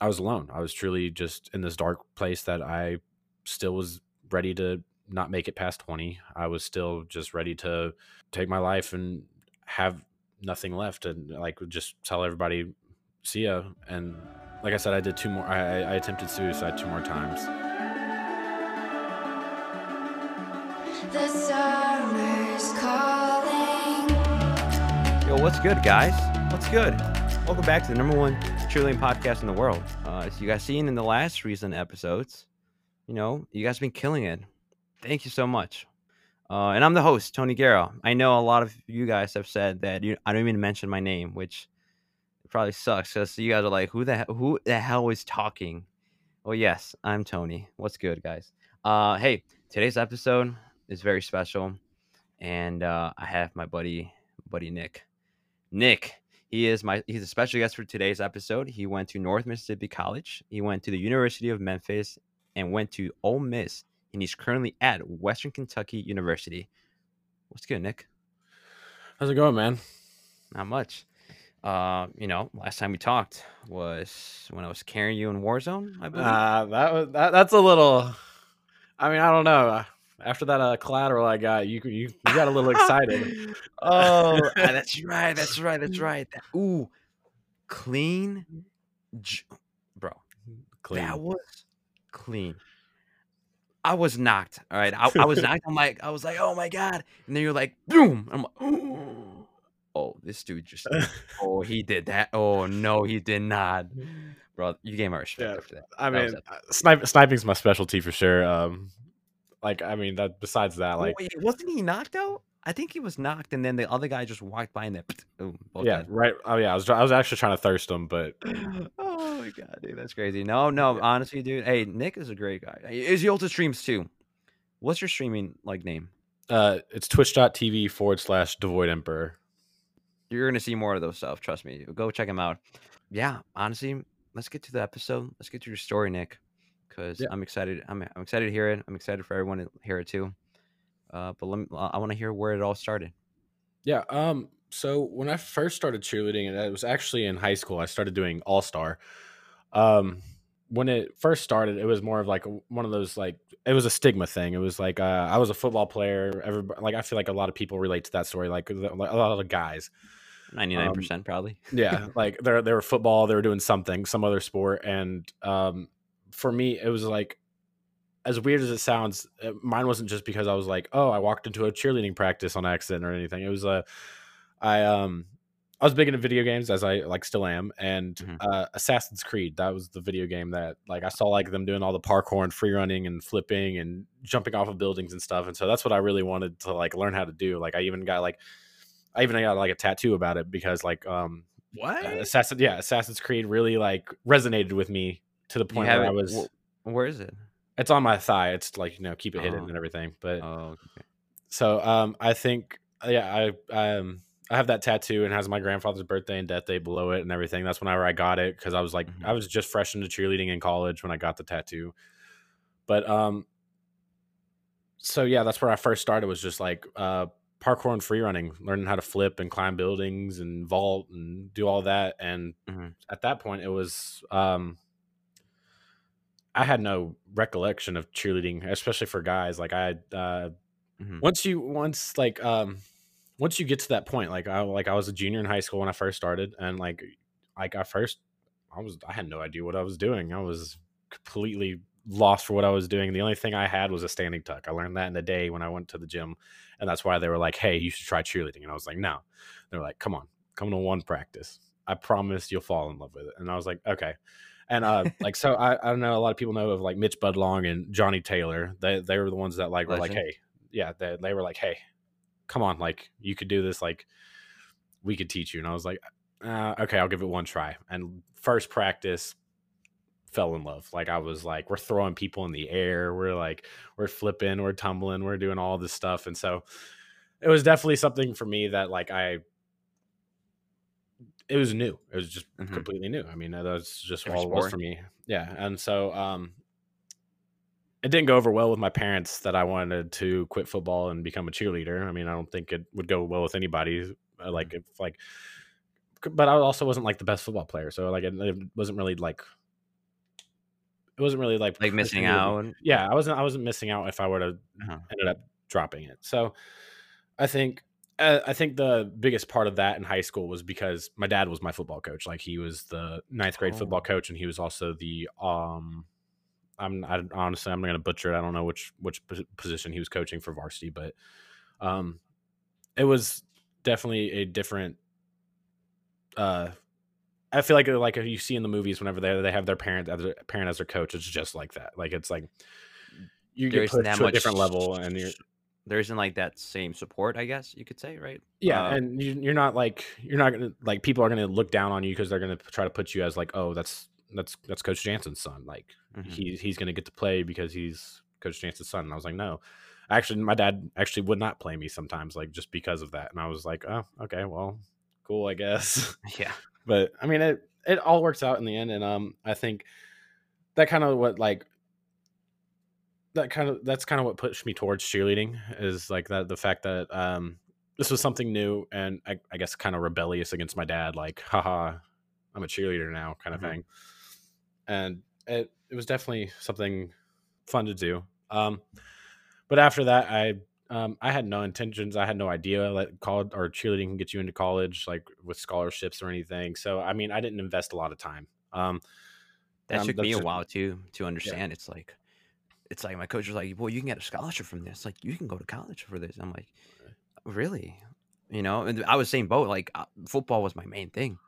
I was alone. I was truly just in this dark place that I still was ready to not make it past 20. I was still just ready to take my life and have nothing left and like just tell everybody see ya and like I said I did two more I, I attempted suicide two more times. The summer's calling. Yo, what's good, guys? What's good? Welcome back to the number one cheerleading podcast in the world. Uh, as you guys seen in the last recent episodes, you know, you guys been killing it. Thank you so much. Uh, and I'm the host, Tony Guerra. I know a lot of you guys have said that you, I don't even mention my name, which probably sucks because you guys are like, who the who the hell is talking? Well, yes, I'm Tony. What's good, guys? Uh, hey, today's episode is very special, and uh, I have my buddy, buddy Nick. Nick, he is my he's a special guest for today's episode. He went to North Mississippi College. He went to the University of Memphis and went to Ole Miss, and he's currently at Western Kentucky University. What's good, Nick? How's it going, man? Not much. Uh, you know, last time we talked was when I was carrying you in Warzone. I believe. Uh, that was that, that's a little I mean, I don't know. After that uh, collateral I got, you you, you got a little excited. oh, ah, that's right. That's right. That's right. That, ooh, clean, bro. Clean. That was clean. I was knocked. All right, I, I was knocked. I'm like, I was like, oh my god, and then you're like, boom. I'm like, oh, this dude just, oh, he did that. Oh no, he did not, bro. You gave my respect Yeah, after that. I That mean, snipe, sniping's my specialty for sure. Um, like I mean, that besides that, like Wait, wasn't he knocked out? I think he was knocked, and then the other guy just walked by and then, boom, yeah, dead. right. Oh yeah, I was I was actually trying to thirst him, but oh my god, dude, that's crazy. No, no, honestly, dude. Hey, Nick is a great guy. Is he also streams too? What's your streaming like name? uh, it's twitch.tv forward slash devoid emperor. You're gonna see more of those stuff. Trust me. Go check him out. Yeah, honestly, let's get to the episode. Let's get to your story, Nick, because Yeah. I'm excited. I'm I'm excited to hear it. I'm excited for everyone to hear it too. Uh, but let me. I want to hear where it all started. Yeah. Um. So when I first started cheerleading, and it was actually in high school, I started doing All Star. Um, when it first started, it was more of like one of those like it was a stigma thing. It was like uh, I was a football player. Everybody, like I feel like a lot of people relate to that story. Like a lot of guys. Ninety nine percent probably. yeah like they're they were football they were doing something some other sport and um for me it was like as weird as it sounds uh, mine wasn't just because i was like oh i walked into a cheerleading practice on accident or anything it was a i um i was big into video games as i like still am and Mhm. uh assassin's creed that was the video game that like i saw like them doing all the parkour and free running and flipping and jumping off of buildings and stuff and so that's what i really wanted to like learn how to do like i even got like i even got like a tattoo about it because like um What? uh, Assassin, yeah, Assassin's Creed really like resonated with me to the point where I was. where is it? it's on my thigh. It's like you know, keep it hidden Oh. and everything. But Oh, okay. so um, I think yeah, I um, I have that tattoo and has my grandfather's birthday and death day below it and everything. That's whenever I got it because I was like Mhm. I was just fresh into cheerleading in college when I got the tattoo. But um, so yeah, that's where I first started. Was just like uh, parkour and free running, learning how to flip and climb buildings and vault and do all that. And Mhm. at that point, it was um, I had no recollection of cheerleading, especially for guys. Like I, uh, Mhm. once you once like um, once you get to that point, like I like I was a junior in high school when I first started, and like like I first I was I had no idea what I was doing. I was completely lost for what I was doing. The only thing I had was a standing tuck. I learned that in a day when I went to the gym, and that's why they were like, "Hey, you should try cheerleading." And I was like, "No." They're like, "Come on, come to one practice. I promise you'll fall in love with it." And I was like, "Okay." And uh, like so, I, I don't know. A lot of people know of like Mitch Budlong and Johnny Taylor. They they were the ones that like were like, "Hey, yeah." They, they were like, "Hey, come on, like you could do this. Like we could teach you." And I was like, uh, "Okay, I'll give it one try." And first practice, fell in love. Like I was like, we're throwing people in the air. We're like, we're flipping, we're tumbling, we're doing all this stuff. And so it was definitely something for me that like I it was new. It was just Mhm. completely new. I mean, that's just all it was for me. Yeah. And so um it didn't go over well with my parents that I wanted to quit football and become a cheerleader. I mean, I don't think it would go well with anybody. uh, Like if like but I also wasn't like the best football player. So like it, it wasn't really like it wasn't really like like missing me to be- out. yeah, I wasn't I wasn't missing out if I would have Uh-huh. ended up dropping it. So I think uh, I think the biggest part of that in high school was because my dad was my football coach. Like he was the ninth grade football Oh. coach, and he was also the um. I'm I, honestly I'm gonna butcher it. I don't know which which position he was coaching for varsity, but um, it was definitely a different. Uh, I feel like like you see in the movies whenever they they have their parent as their parent as their coach, it's just like that. Like it's like you get pushed to a different level, and you're there isn't like that same support, I guess you could say, right? yeah, Uh, and you, you're not like you're not gonna like people are gonna look down on you because they're gonna try to put you as like oh that's that's that's Coach Jansen's son. Like mhm. he's he's gonna get to play because he's Coach Jansen's son. And I was like no, actually my dad actually would not play me sometimes like just because of that, and I was like oh okay well cool I guess. yeah. but I mean it it all works out in the end, and um I think that kind of what like that kind of that's kind of what pushed me towards cheerleading is like that the fact that um this was something new and I, I guess kind of rebellious against my dad like haha I'm a cheerleader now kind of Mhm. thing and it it was definitely something fun to do um but after that I um, I had no intentions. I had no idea like college or cheerleading can get you into college, like with scholarships or anything. So I mean, I didn't invest a lot of time. Um, That um, took me a just- while too to understand. It's like, it's like my coach was like, "Well, you can get a scholarship from this. Like, you can go to college for this." I'm like, "Really?" You know, and I was same boat. Like, uh, football was my main thing.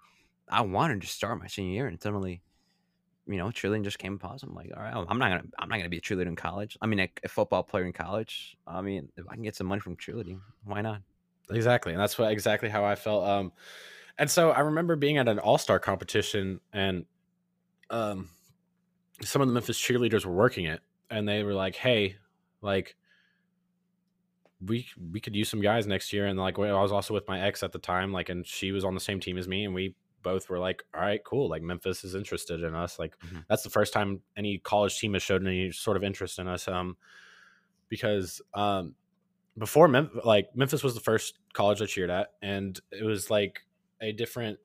I wanted to start my senior year, and suddenly, you know, cheerleading just came upon. I'm like, "All right, I'm not gonna, I'm not gonna be a cheerleader in college. I mean, a, a football player in college. I mean, if I can get some money from cheerleading, why not?" Exactly, and that's what exactly how I felt. Um, and so I remember being at an all star competition, and um, some of the Memphis cheerleaders were working it, and they were like, "Hey, like." We we could use some guys next year, and like I was also with my ex at the time, like, and she was on the same team as me, and we both were like, "All right, cool." Like Memphis is interested in us. Like Mhm. that's the first time any college team has showed any sort of interest in us. Um, because um, before Memphis, like Memphis was the first college I cheered at, and it was like a different.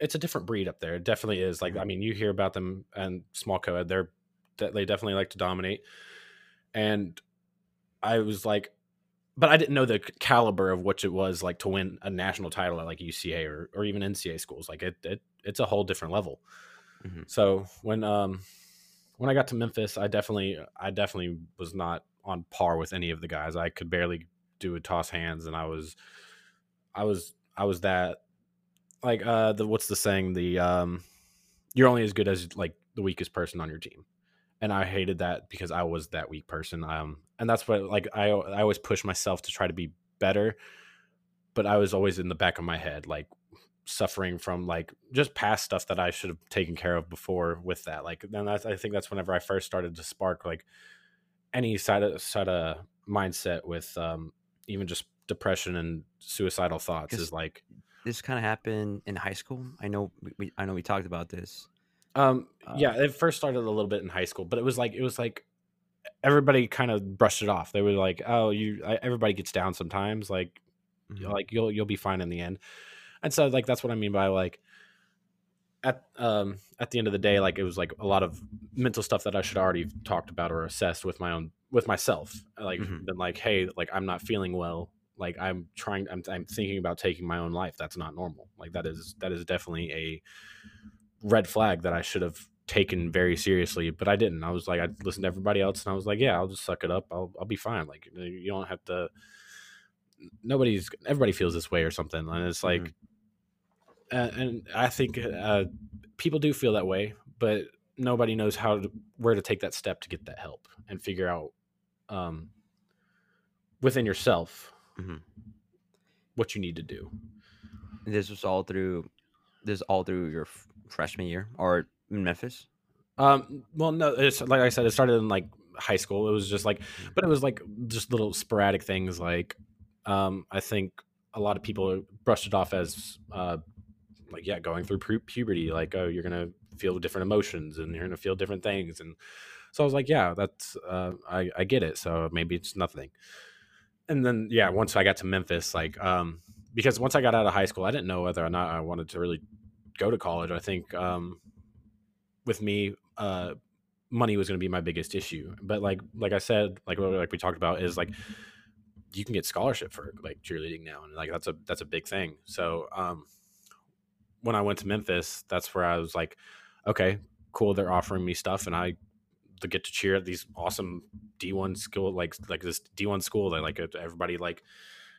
It's a different breed up there. It definitely is. Like I mean, you hear about them and small co-ed. They're de- they definitely like to dominate, and I was like, but I didn't know the caliber of which it was like to win a national title at like UCA or or even NCAA schools. Like it, it it's a whole different level. Mhm. So when um when I got to Memphis, I definitely I definitely was not on par with any of the guys. I could barely do a toss hands, and I was I was I was that like uh the what's the saying the um you're only as good as like the weakest person on your team and i hated that because i was that weak person um and that's what like i i always push myself to try to be better but i was always in the back of my head like suffering from like just past stuff that i should have taken care of before with that like then that's, i think that's whenever i first started to spark like any side of side of mindset with um even just depression and suicidal thoughts is like This kind of happened in high school. I know. We, I know we talked about this. Um, Uh, yeah, it first started a little bit in high school, but it was like it was like everybody kind of brushed it off. They were like, "Oh, you." I, everybody gets down sometimes. Like, Mhm. like you'll you'll be fine in the end. And so, like that's what I mean by like at um at the end of the day, like it was like a lot of mental stuff that I should already have talked about or assessed with my own with myself. Like, Mhm. been like, hey, like I'm not feeling well. Like I'm trying. I'm I'm thinking about taking my own life. That's not normal. Like that is that is definitely a red flag that I should have taken very seriously, but I didn't. I was like, I listened to everybody else, and I was like, yeah, I'll just suck it up. I'll I'll be fine. Like you don't have to. Nobody's everybody feels this way or something, and it's like, Mhm. uh, and I think uh, people do feel that way, but nobody knows how to where to take that step to get that help and figure out um, within yourself Mhm. what you need to do. And this was all through. This all through your freshman year or in Memphis. Um, well, no, it's like I said, it started in like high school. It was just like, but it was like just little sporadic things. Like, um, I think a lot of people brushed it off as, uh, like, yeah, going through pu- puberty. Like, oh, you're gonna feel different emotions and you're gonna feel different things. And so I was like, yeah, that's, uh, I, I get it. So maybe it's nothing. And then, yeah, once I got to Memphis, like, um, because once I got out of high school, I didn't know whether or not I wanted to really go to college. I think, um, with me uh money was going to be my biggest issue. But like like I said, like like we talked about is like you can get scholarship for like cheerleading now and like that's a that's a big thing. So um when I went to Memphis, that's where I was like okay, cool they're offering me stuff and I get to cheer at these awesome D1 school like like this D1 school that like everybody like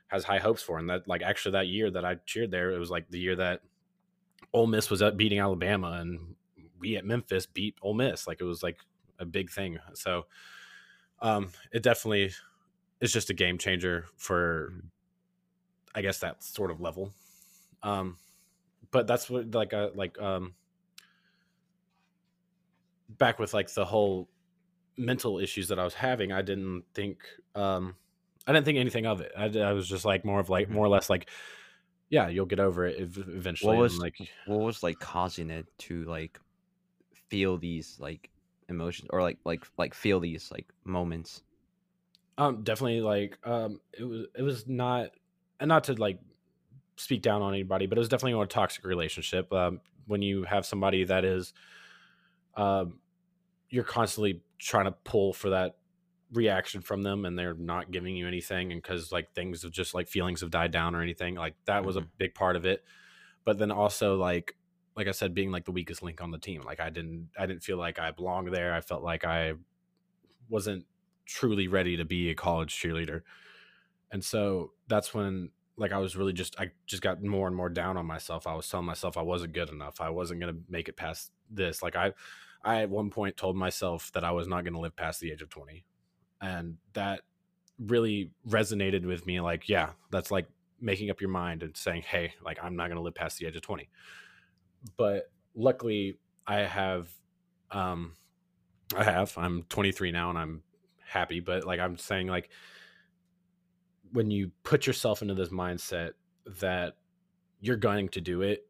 has high hopes for and that like actually that year that I cheered there it was like the year that Ole Miss was up beating Alabama and we at Memphis beat Ole Miss like it was like a big thing so um it definitely is just a game changer for I guess that sort of level um but that's what like uh, like um back with like the whole mental issues that I was having, I didn't think um I didn't think anything of it. I, I was just like more of like Mhm. more or less like yeah, you'll get over it eventually. What was like what was like causing it to like feel these like emotions or like like like feel these like moments? um definitely like um it was it was not and not to like speak down on anybody, but it was definitely a toxic relationship. Um when you have somebody that is um you're constantly trying to pull for that reaction from them and they're not giving you anything and because like things have just like feelings have died down or anything like that was a Mhm. big part of it but then also like like i said being like the weakest link on the team like i didn't i didn't feel like i belonged there i felt like i wasn't truly ready to be a college cheerleader and so that's when like i was really just i just got more and more down on myself i was telling myself i wasn't good enough i wasn't going to make it past this like i i at one point told myself that i was not going to live past the age of 20 and that really resonated with me like yeah that's like making up your mind and saying hey like i'm not going to live past the age of 20 but luckily i have um i have. I'm 23 now and i'm happy but like i'm saying like when you put yourself into this mindset that you're going to do it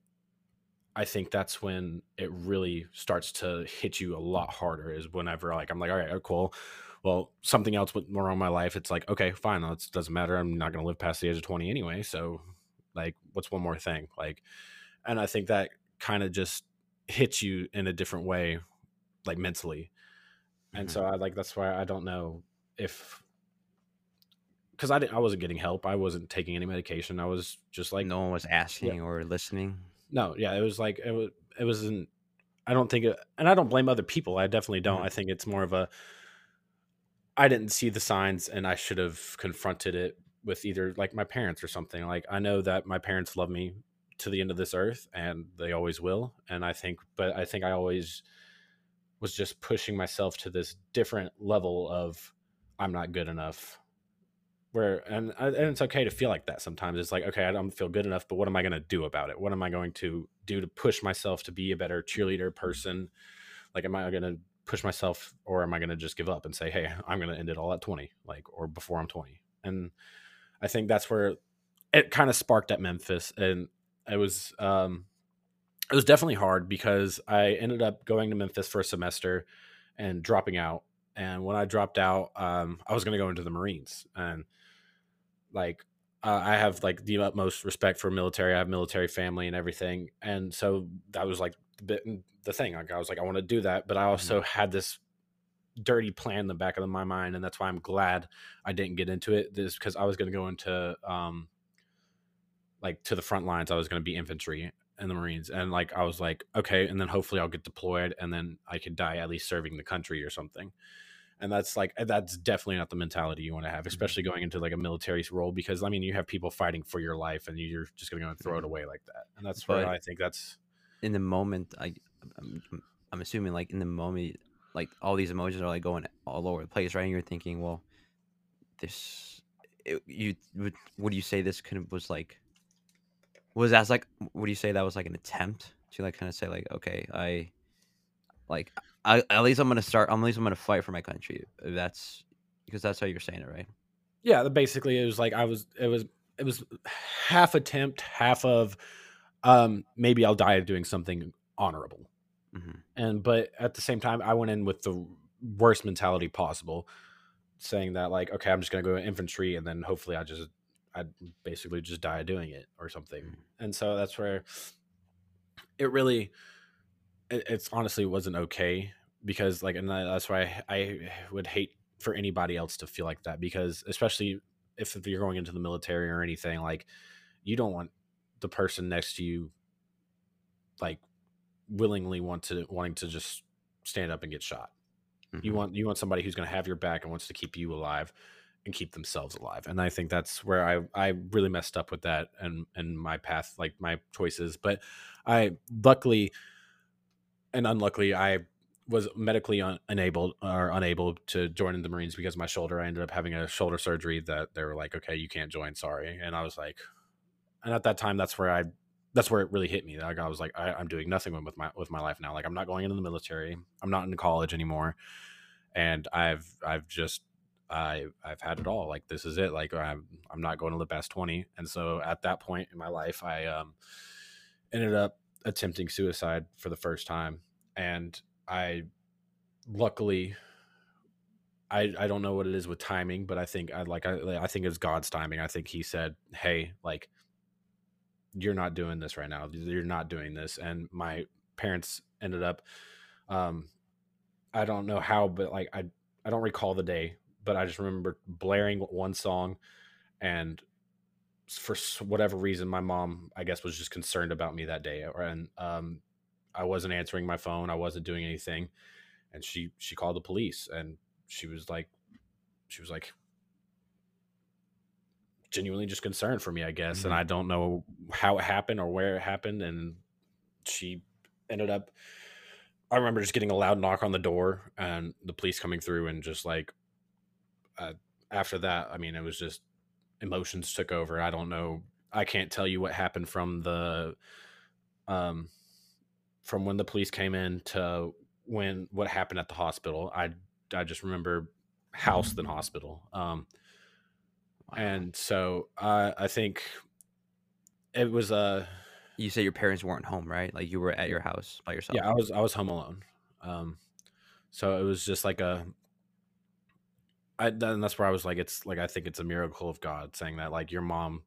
i think that's when it really starts to hit you a lot harder is whenever like i'm like all right cool well something else went wrong in my life it's like okay fine it doesn't matter i'm not going to live past the age of 20 anyway so like what's one more thing like and i think that kind of just hits you in a different way like mentally and Mhm. so i like that's why i don't know if because I, didn't- I wasn't getting help i wasn't taking any medication i was just like no one was asking or listening. no yeah it was like it was it wasn't i don't think it, and i don't blame other people i definitely don't Mhm. i think it's more of a i didn't see the signs and i should have confronted it with either like my parents or something. Like i know that my parents love me to the end of this earth and they always will and i think but i think i always was just pushing myself to this different level of i'm not good enough. Where and uh, and it's okay to feel like that sometimes. It's like okay i don't feel good enough but what am i going to do about it? What am i going to do to push myself to be a better cheerleader person? Like am i going to push myself or am i going to just give up and say hey i'm going to end it all at 20 like or before i'm 20 and i think that's where it kind of sparked at memphis and it was um it was definitely hard because i ended up going to memphis for a semester and dropping out and when i dropped out um i was going to go into the marines and like uh, I have like the utmost respect for military. I have military family and everything, and so that was like the the thing. Like I was like, I want to do that, but I also had this dirty plan in the back of my mind, and that's why I'm glad I didn't get into it. This because I was going to go into um like to the front lines. I was going to be infantry in the Marines, and like I was like, okay, and then hopefully I'll get deployed, and then I could die at least serving the country or something and that's like that's definitely not the mentality you want to have especially going into like a military role because i mean you have people fighting for your life and you're just going to go and throw it Mhm. away like that and that's where i think that's in the moment, I, I'm, I'm assuming like in the moment, like all these emotions are like going all over the place, right? And you're thinking, well, this, it, you would, would you say this could was like, was that like, would you say that was like an attempt to like kind of say like, okay, I, like, I at least I'm gonna start. I'm at least I'm gonna fight for my country. That's because that's how you're saying it, right? yeah basically it was like i was it was it was half attempt half of um maybe i'll die doing something honorable. Hmm and but at the same time i went in with the worst mentality possible saying that like okay i'm just going to go infantry and then hopefully i just i basically just die doing it or something. Mhm. and so that's where it really it, it's honestly wasn't okay because like and that's why I, I would hate for anybody else to feel like that because especially if you're going into the military or anything like you don't want the person next to you like willingly want to wanting to just stand up and get shot you Mhm. want you want somebody who's going to have your back and wants to keep you alive and keep themselves alive and i think that's where i i really messed up with that and and my path like my choices but i luckily and unluckily i was medically un- unable or unable to join in the marines because of my shoulder i ended up having a shoulder surgery that they were like okay you can't join sorry and i was like and at that time that's where i that's where it really hit me like i was like I, i'm doing nothing with my with my life now like i'm not going into the military i'm not in college anymore and i've i've just i i've had it all like this is it like i'm i'm not going to the best 20 and so at that point in my life i um ended up attempting suicide for the first time and i luckily I, I don't know what it is with timing, but I think I like I, I think it's God's timing. I think He said, "Hey, like you're not doing this right now. You're not doing this." And my parents ended up, um, I don't know how, but like I I don't recall the day, but I just remember blaring one song, and for whatever reason, my mom I guess was just concerned about me that day, and um, I wasn't answering my phone. I wasn't doing anything, and she she called the police, and she was like, she was like genuinely just concerned for me, I guess. And Mhm. I don't know how it happened or where it happened. And she ended up, I remember just getting a loud knock on the door and the police coming through and just like, uh, after that, I mean, it was just emotions took over. I don't know. I can't tell you what happened from the, um, from when the police came in to when what happened at the hospital. I I just remember house than hospital. Um, Wow. and so I I think it was uh you say your parents weren't home, right? Like you were at your house by yourself. yeah I was I was home alone. Um, so it was just like a. I, and that's where I was like, it's like I think it's a miracle of God saying that like your mom,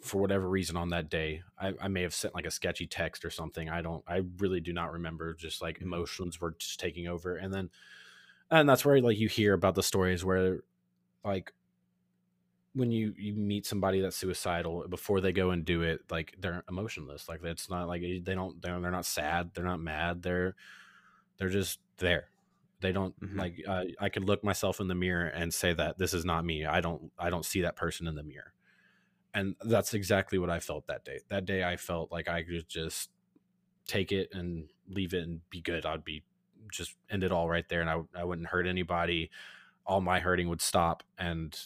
for whatever reason on that day, I, I may have sent like a sketchy text or something. I don't, I really do not remember. Just like emotions were just taking over, and then, and that's where like you hear about the stories where, like, when you you meet somebody that's suicidal before they go and do it, like they're emotionless. Like it's not like they don't they're they're not sad, they're not mad, they're they're just there. They don't Mhm. like uh, I could look myself in the mirror and say that this is not me. I don't I don't see that person in the mirror. And that's exactly what I felt that day. That day I felt like I could just take it and leave it and be good. I'd be just end it all right there and I I wouldn't hurt anybody. All my hurting would stop and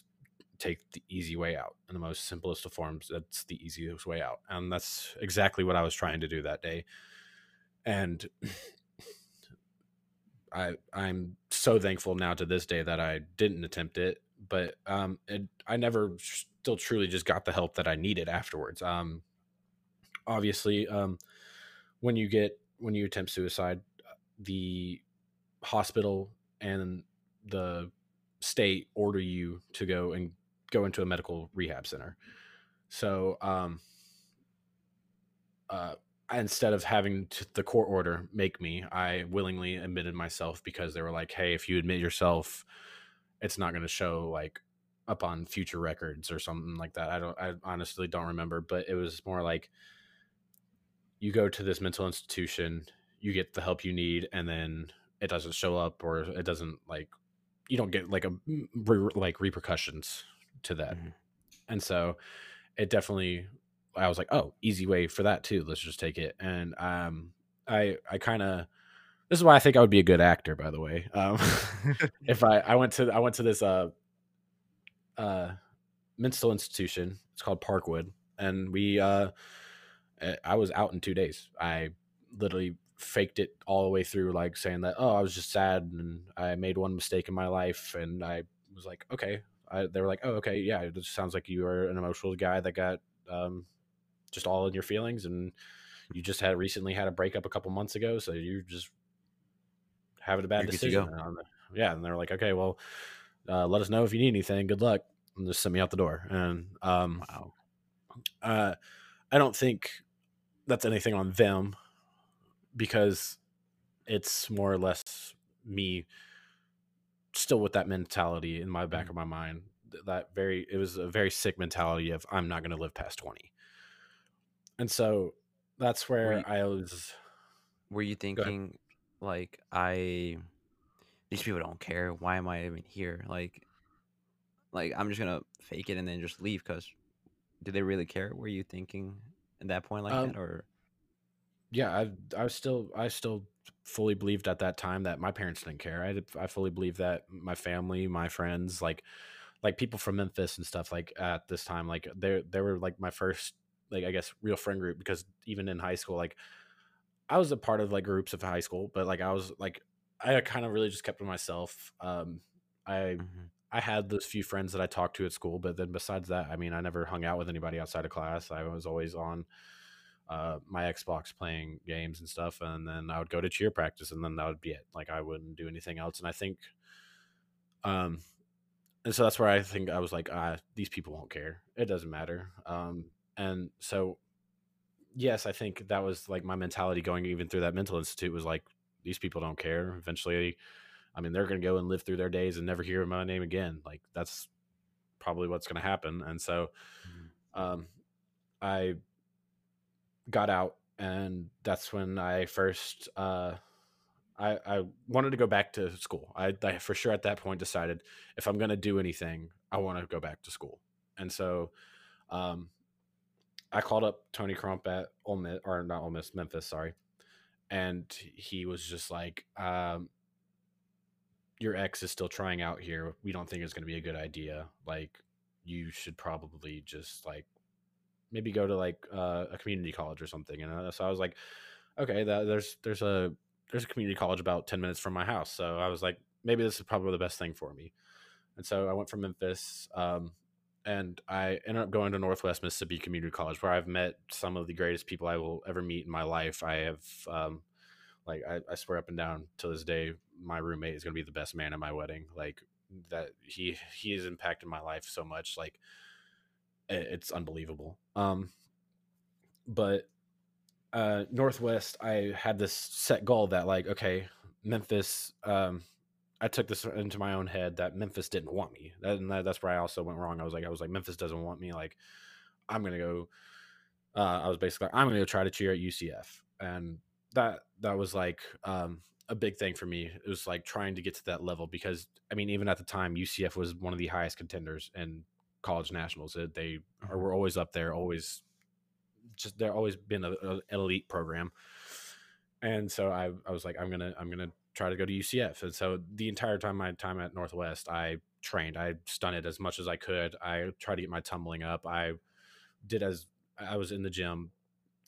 take the easy way out in the most simplest of forms. That's the easiest way out. And that's exactly what I was trying to do that day. And I I'm so thankful now to this day that I didn't attempt it, but um it, I never still truly just got the help that I needed afterwards. Um obviously um when you get when you attempt suicide, the hospital and the state order you to go and go into a medical rehab center. So um uh instead of having to, the court order make me, I willingly admitted myself because they were like, "Hey, if you admit yourself, it's not going to show like up on future records or something like that." I don't I honestly don't remember, but it was more like you go to this mental institution, you get the help you need and then it doesn't show up or it doesn't like you don't get like a re- like repercussions to that. Mhm. And so it definitely I was like, "Oh, easy way for that too. Let's just take it." And um I I kind of this is why I think I would be a good actor by the way. Um if I I went to I went to this uh uh mental institution. It's called Parkwood and we uh eh, I was out in 2 days. I literally faked it all the way through like saying that oh I was just sad and I made one mistake in my life and I was like okay I, they were like oh okay yeah it just sounds like you are an emotional guy that got um just all in your feelings and you just had recently had a breakup a couple months ago so you're just having a bad You're decision. And yeah and they're like okay well uh, let us know if you need anything good luck and just sent me out the door and um Wow. uh, I don't think that's anything on them because it's more or less me still with that mentality in my back Mhm. of my mind. That very it was a very sick mentality of I'm not going to live past 20. And so that's where you- I was Were you thinking like I these people don't care. Why am I even here? Like like I'm just gonna fake it and then just leave because do they really care? Were you thinking at that point like um that or yeah, I I was still I still fully believed at that time that my parents didn't care. I I fully believed that my family, my friends, like like people from Memphis and stuff like at this time like they they were like my first like I guess real friend group because even in high school like I was a part of like groups of high school, but like I was like I kind of really just kept to myself. Um I Mhm. I had those few friends that I talked to at school, but then besides that, I mean, I never hung out with anybody outside of class. I was always on uh, my Xbox playing games and stuff, and then I would go to cheer practice, and then that would be it. Like I wouldn't do anything else. And I think, um, and so that's where I think I was like, ah, these people won't care. It doesn't matter. Um, and so, yes, I think that was like my mentality going even through that mental institute was like, these people don't care. Eventually, I mean, they're going to go and live through their days and never hear my name again. Like that's probably what's going to happen. And so, Mhm. um, I got out, and that's when I first uh, I, I wanted to go back to school. I, I for sure at that point decided if I'm going to do anything, I want to go back to school. And so, um, I called up Tony Crump at Ole Miss, or not Ole Miss, Memphis, sorry, and he was just like, um, "Your ex is still trying out here. We don't think it's going to be a good idea. Like, you should probably just like maybe go to like uh, a community college or something." And so I was like, "Okay, that, there's there's a there's a community college about ten minutes from my house." So I was like, "Maybe this is probably the best thing for me." And so I went from Memphis. Um, and I ended up going to Northwest Mississippi Community College, where I've met some of the greatest people I will ever meet in my life. I have, um, like, I, I swear up and down to this day, my roommate is going to be the best man at my wedding. Like that, he he has impacted my life so much. Like it's unbelievable. Um, but uh, Northwest, I had this set goal that, like, okay, Memphis. Um, I took this into my own head that Memphis didn't want me. That, and that, that's where I also went wrong. I was like, I was like, Memphis doesn't want me. Like, I'm gonna go. Uh, I was basically, I'm gonna go try to cheer at UCF, and that that was like um, a big thing for me. It was like trying to get to that level because I mean, even at the time, UCF was one of the highest contenders in college nationals. It, they are, were always up there, always just they're always been an elite program. And so I, I was like, I'm gonna I'm gonna try to go to UCF. And so the entire time my time at Northwest, I trained. I stunted as much as I could. I tried to get my tumbling up. I did as I was in the gym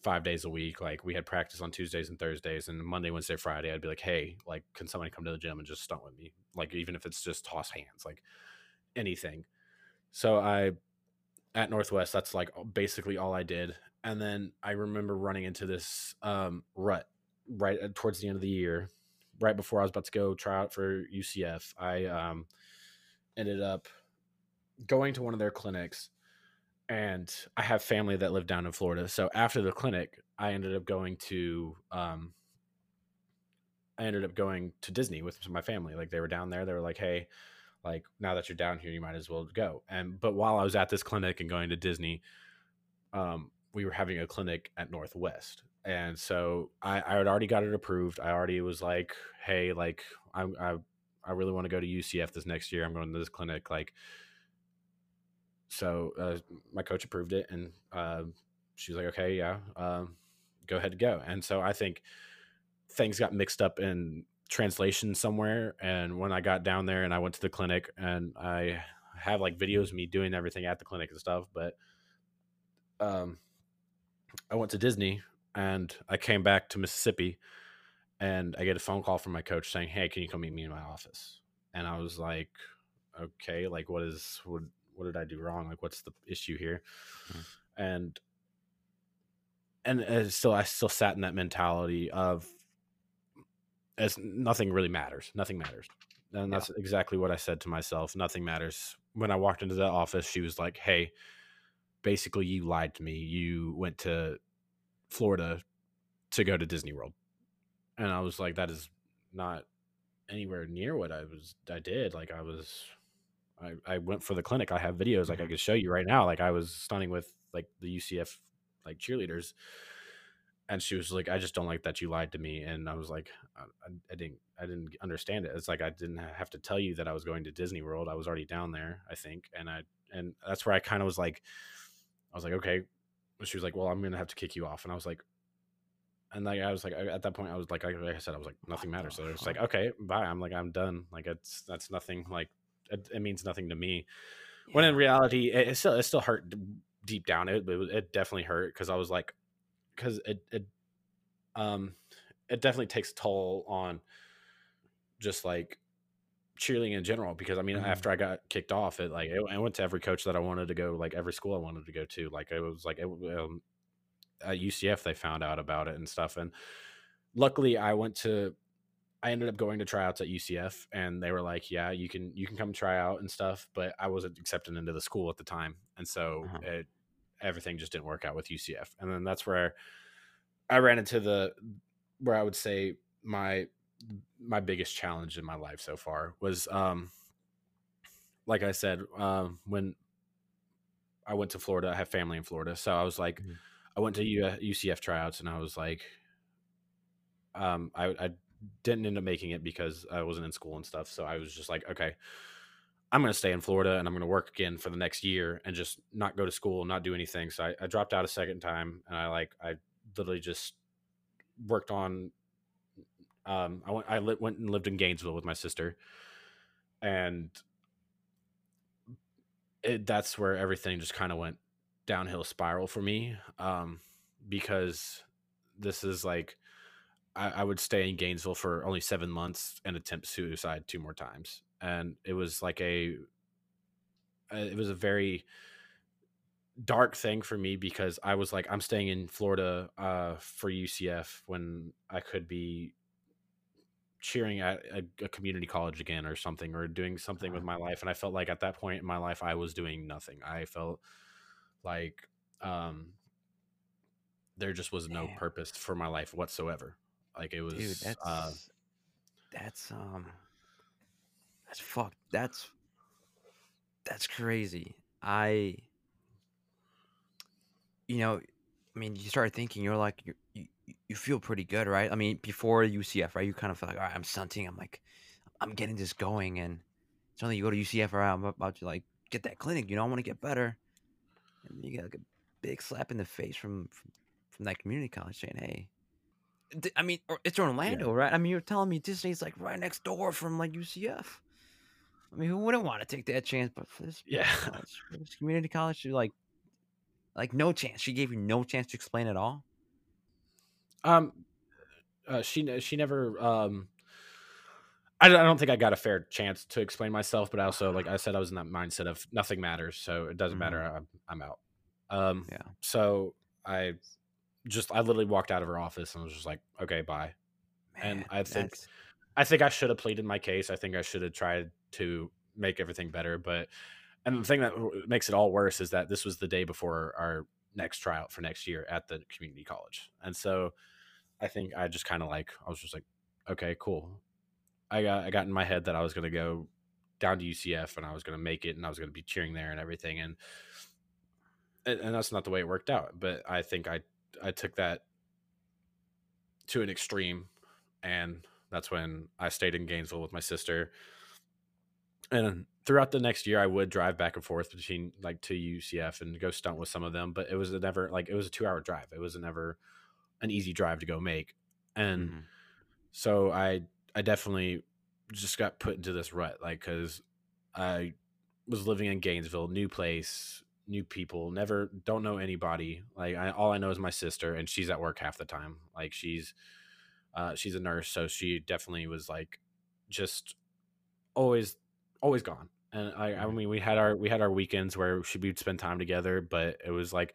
five days a week. Like we had practice on Tuesdays and Thursdays, and Monday, Wednesday, Friday, I'd be like, hey, like, can somebody come to the gym and just stunt with me? Like even if it's just toss hands, like anything. So I at Northwest, that's like basically all I did. And then I remember running into this um, rut right towards the end of the year, right before I was about to go try out for UCF. I um, ended up going to one of their clinics, and I have family that live down in Florida. So after the clinic, I ended up going to um, I ended up going to Disney with my family. Like they were down there, they were like, "Hey, like now that you're down here, you might as well go." And but while I was at this clinic and going to Disney, um, we were having a clinic at Northwest, and so I, I had already got it approved. I already was like, "Hey, like I I, I really want to go to UCF this next year. I'm going to this clinic." Like, so uh, my coach approved it, and uh, she was like, "Okay, yeah, um, go ahead to go." And so I think things got mixed up in translation somewhere. And when I got down there and I went to the clinic, and I have like videos of me doing everything at the clinic and stuff, but um, I went to Disney and I came back to Mississippi, and I get a phone call from my coach saying, "Hey, can you come meet me in my office?" And I was like, "Okay, like what is what what did I do wrong? Like what's the issue here?" Mhm. And and uh, still, I still sat in that mentality of as nothing really matters. Nothing matters. And Yeah. that's exactly what I said to myself. Nothing matters. When I walked into that office, she was like, Hey, basically, you lied to me. You went to Florida to go to Disney World. And I was like, That is not anywhere near what I was I did. Like I was I, I went for the clinic. I have videos like I Mhm. could show you right now. Like I was stunting with like the UCF like cheerleaders. And she was like, I just don't like that you lied to me. And I was like, I, I, I didn't I didn't understand it. It's like I didn't have to tell you that I was going to Disney World. I was already down there, I think. And I and that's where I kind of was like I was like, okay. She was like, well, I'm gonna have to kick you off. And I was like, and like I was like at that point I was like like I said I was like nothing matters. So it's like okay bye. I'm like I'm done. Like it's that's nothing. Like it, it means nothing to me. When in reality it, it still it still hurt deep down. It it, it definitely hurt because I was like because it it um it definitely takes a toll on just like cheerleading in general because I mean Mhm. after I got kicked off it like I went to every coach that I wanted to go like every school I wanted to go to like it was like it, um, at UCF they found out about it and stuff and luckily I went to I ended up going to tryouts at UCF and they were like yeah you can you can come try out and stuff but I wasn't accepted into the school at the time and so Uh-huh. it everything just didn't work out with UCF and then that's where I ran into the where I would say my my biggest challenge in my life so far was um like I said um when I went to Florida I have family in Florida. So I was like Mhm. I went to UCF tryouts and I was like um I I didn't end up making it because I wasn't in school and stuff. So I was just like okay I'm going to stay in Florida and I'm going to work again for the next year and just not go to school, not do anything. So I, I dropped out a second time and I like, I literally just worked on, um, I went, I went and lived in Gainesville with my sister and it, that's where everything just kind of went downhill spiral for me. Um, because this is like, I, I would stay in Gainesville for only seven months and attempt suicide two more times. And it was like a, uh, it was a very dark thing for me because I was like, I'm staying in Florida uh, for UCF when I could be cheering at a, a community college again or something or doing something with Uh-huh. my life. And I felt like at that point in my life, I was doing nothing. I felt like um, there just was no Damn. purpose for my life whatsoever. Like it was, Dude, that's uh, that's um that's fuck that's that's crazy. I you know, I mean, you start thinking you're like you you, you feel pretty good, right? I mean, before UCF, right? You kind of feel like, all right, I'm stunting. I'm like, I'm getting this going, and it's only you go to UCF, right? I'm about to like get that clinic. You know, I want to get better, and you get like a big slap in the face from from, from that community college saying, hey. I mean, it's Orlando, right? I mean, you're telling me Disney's like right next door from like UCF. I mean, who wouldn't want to take that chance? But for this, Yeah. college, for this community college, you're like, like no chance. She gave you no chance to explain at all. Um, uh, she she never. Um, I don't, I don't think I got a fair chance to explain myself, but I also, like I said, I was in that mindset of nothing matters, so it doesn't matter. I'm, I'm out. Um, Yeah. So I just I literally walked out of her office and was just like, okay, bye. And I think- I think I should have pleaded my case. I think I should have tried to make everything better. But and the thing that makes it all worse is that this was the day before our next tryout for next year at the community college, and so I think I just kind of like I was just like, okay, cool. I got I got in my head that I was going to go down to UCF and I was going to make it and I was going to be cheering there and everything and and that's not the way it worked out. But I think I I took that to an extreme and that's when I stayed in Gainesville with my sister. And throughout the next year, I would drive back and forth between like to UCF and go stunt with some of them, but it was a never like it was a two hour drive. It was never an easy drive to go make, and Mhm. so I I definitely just got put into this rut, like because I was living in Gainesville, new place, new people, never don't know anybody. Like I, all I know is my sister, and she's at work half the time. Like she's uh, she's a nurse, so she definitely was like just always always gone. And I, I Mhm. mean, we had our we had our weekends where she, we'd spend time together, but it was like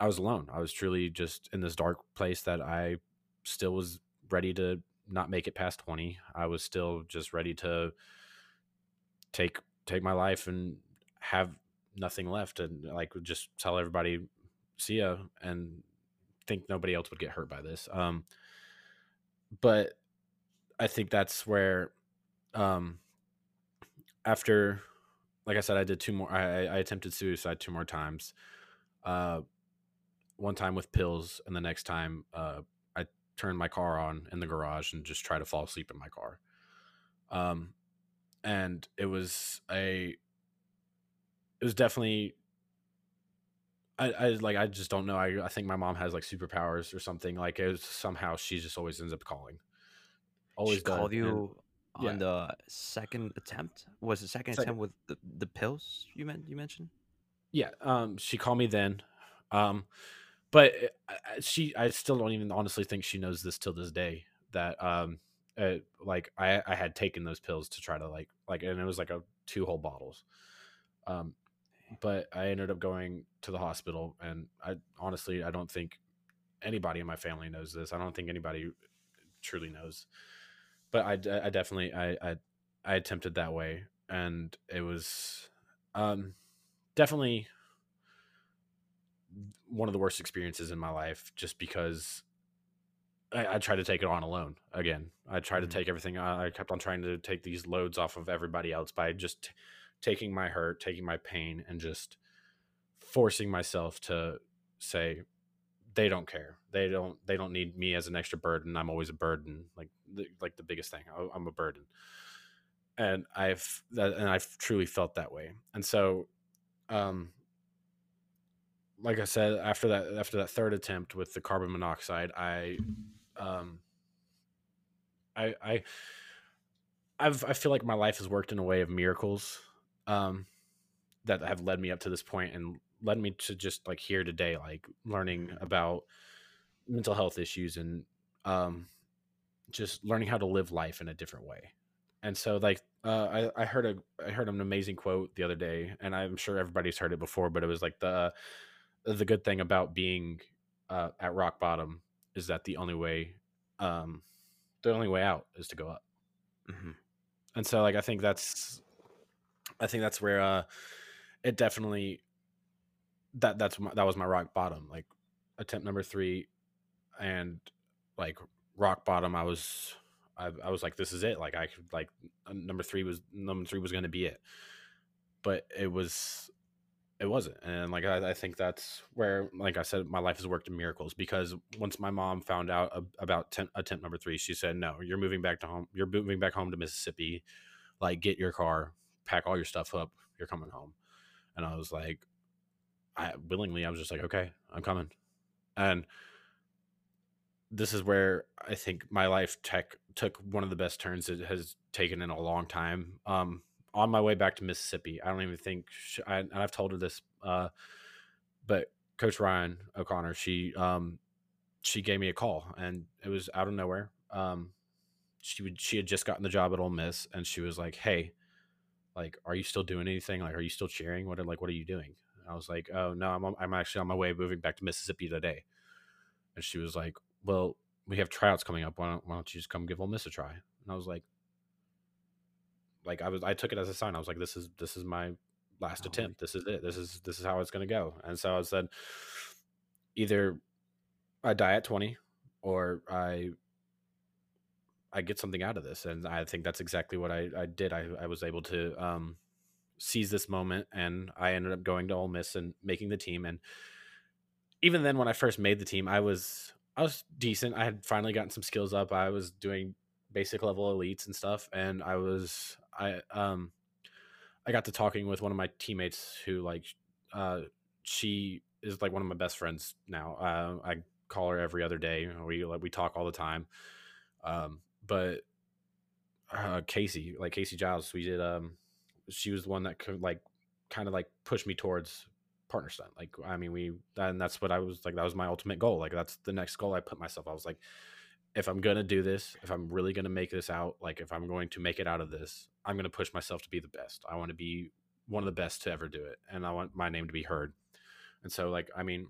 I was alone. I was truly just in this dark place that I still was ready to not make it past 20. I was still just ready to take take my life and have nothing left and like just tell everybody see ya and think nobody else would get hurt by this. Um but I think that's where, um, after, like I said, I did two more. I, I attempted suicide two more times. Uh, one time with pills, and the next time, uh, I turned my car on in the garage and just tried to fall asleep in my car. Um, and it was a, it was definitely. I, I like I just don't know. I, I think my mom has like superpowers or something. Like it was somehow she just always ends up calling. Always she called does, and- you yeah. on the second attempt. Was the second Second. attempt with the, the pills you meant you mentioned? Yeah, um, she called me then, um, but I- I- she, I still don't even honestly think she knows this till this day. That um, uh, like I, I had taken those pills to try to like, like, and it was like a two whole bottles. Um, but I ended up going to the hospital, and I honestly, I don't think anybody in my family knows this. I don't think anybody truly knows. But I, I definitely, I, I, I attempted that way, and it was, um, definitely one of the worst experiences in my life just because I, I tried to take it on alone again. I tried Mhm. to take everything. I, I kept on trying to take these loads off of everybody else by just taking my hurt, taking my pain, and just forcing myself to say they don't care. They don't. They don't need me as an extra burden. I'm always a burden. Like the, like the biggest thing. I, I'm a burden, and I've that, and I've truly felt that way. And so, um, like I said, after that after that third attempt with the carbon monoxide, I um I I I've I feel like my life has worked in a way of miracles um that have led me up to this point and led me to just like here today like learning about mental health issues and um just learning how to live life in a different way. And so like uh, I, I heard a I heard an amazing quote the other day, and I'm sure everybody's heard it before, but it was like the the good thing about being uh, at rock bottom is that the only way um, the only way out is to go up. hmm And so like I think that's I think that's where uh, it definitely that that's my, that was my rock bottom like attempt number three and like rock bottom i was I, I was like this is it like i could like number three was number three was going to be it. But it was it wasn't and like I, I think that's where like i said my life has worked in miracles because once my mom found out ab- about ten, attempt number three she said no you're moving back to home you're moving back home to mississippi like get your car pack all your stuff up you're coming home and i was like i willingly i was just like okay i'm coming and this is where I think my life tech took one of the best turns it has taken in a long time. Um, on my way back to Mississippi, I don't even think, sh I, I've told her this, uh, but Coach Ryan O'Connor, she, um, she gave me a call, and it was out of nowhere. Um, she would, she had just gotten the job at Ole Miss, and she was like, "Hey, like, are you still doing anything? Like, are you still cheering? What, are, like, what are you doing?" And I was like, "Oh no, I'm, I'm actually on my way moving back to Mississippi today." And she was like, "Well, we have tryouts coming up. Why don't, why don't you just come give Ole Miss a try?" And I was like, like I was, I took it as a sign. I was like, "This is this is my last Oh, attempt. This is it. This is this is how it's gonna go." And so I said, either I die at 20, or I I get something out of this. And I think that's exactly what I, I did. I, I was able to um, seize this moment, and I ended up going to Ole Miss and making the team. And even then, when I first made the team, I was I was decent. I had finally gotten some skills up. I was doing basic level elites and stuff, and I was I um I got to talking with one of my teammates who like uh she is like one of my best friends now. Uh, I call her every other day. We like we talk all the time. Um, but uh, Casey, like Casey Giles, we did. Um, she was the one that could like kind of like push me towards partner stunt. Like, I mean, we and that's what I was like. That was my ultimate goal. Like, that's the next goal I put myself. I was like, if I'm gonna do this, if I'm really gonna make this out, like if I'm going to make it out of this, I'm gonna push myself to be the best. I want to be one of the best to ever do it, and I want my name to be heard. And so, like, I mean,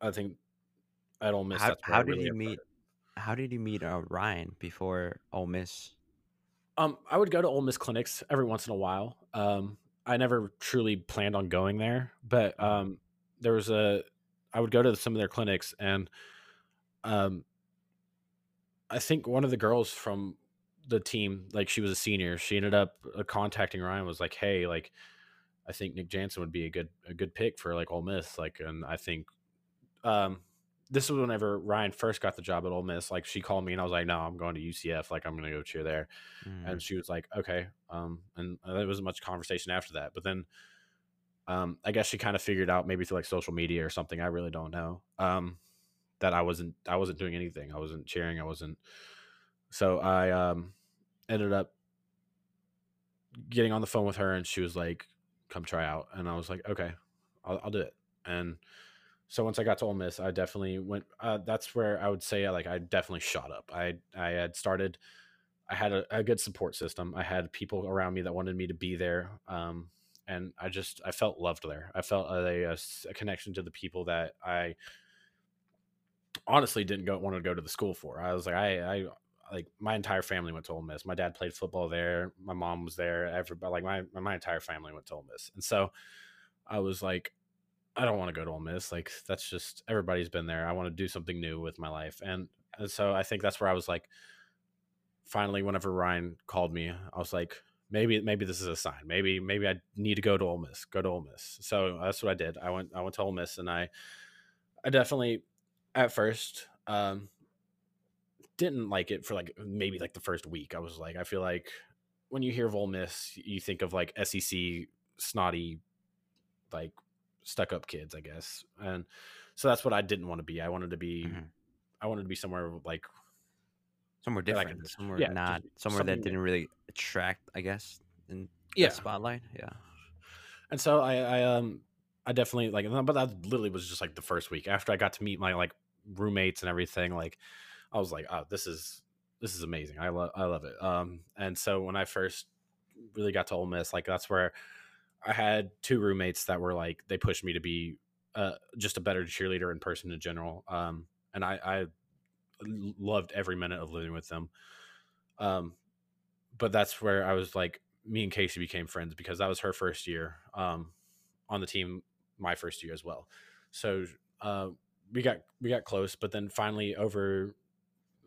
I think I don't Miss, How, that's where I how did really you meet? How did you meet uh, Ryan before Ole Miss? Um, I would go to Ole Miss clinics every once in a while. Um, I never truly planned on going there, but um, there was a. I would go to some of their clinics, and um, I think one of the girls from the team, like she was a senior, she ended up uh, contacting Ryan. Was like, hey, like I think Nick Jansen would be a good a good pick for like Ole Miss. Like, and I think um this was whenever Ryan first got the job at Ole Miss. Like she called me and I was like, no, I'm going to UCF. Like I'm going to go cheer there. Mm. And she was like, okay. Um, and uh, there wasn't much conversation after that. But then, um, I guess she kind of figured out maybe through like social media or something. I really don't know. Um, that I wasn't I wasn't doing anything. I wasn't cheering. I wasn't. So I um ended up getting on the phone with her, and she was like, "Come try out," and I was like, "Okay, I'll, I'll do it." And so once I got to Ole Miss, I definitely went. Uh, that's where I would say like I definitely shot up. I I had started. I had a, a good support system. I had people around me that wanted me to be there. Um, and I just I felt loved there. I felt a connection to the people that I honestly didn't go want to go to the school for. I was like I I like my entire family went to Ole Miss. My dad played football there. My mom was there. Everybody like my my entire family went to Ole Miss. And so I was like I don't want to go to Ole Miss. Like that's just everybody's been there. I want to do something new with my life. And, and so I think that's where I was like finally whenever Ryan called me, I was like maybe maybe this is a sign. Maybe maybe I need to go to Ole Miss. Go to Ole Miss. So that's what I did. I went I went to Ole Miss and I I definitely at first um didn't like it for like maybe like the first week. I was like I feel like when you hear of Ole Miss, you think of like SEC snotty like stuck up kids, I guess. And so that's what I didn't want to be. I wanted to be Mhm. I wanted to be somewhere like somewhere I could different, somewhere yeah, not, somewhere that didn't really attract, I guess, in yeah. the spotlight. Yeah. And so I, I um I definitely like but that literally was just like the first week after I got to meet my like roommates and everything like I was like oh this is this is amazing. I love I love it. Um and so when I first really got to Ole Miss like that's where I had two roommates that were like they pushed me to be uh just a better cheerleader in person in general. Um and I loved every minute of living with them. Um but that's where I was like me and Casey became friends because that was her first year um, on the team, my first year as well. So uh, we got we got close, but then finally over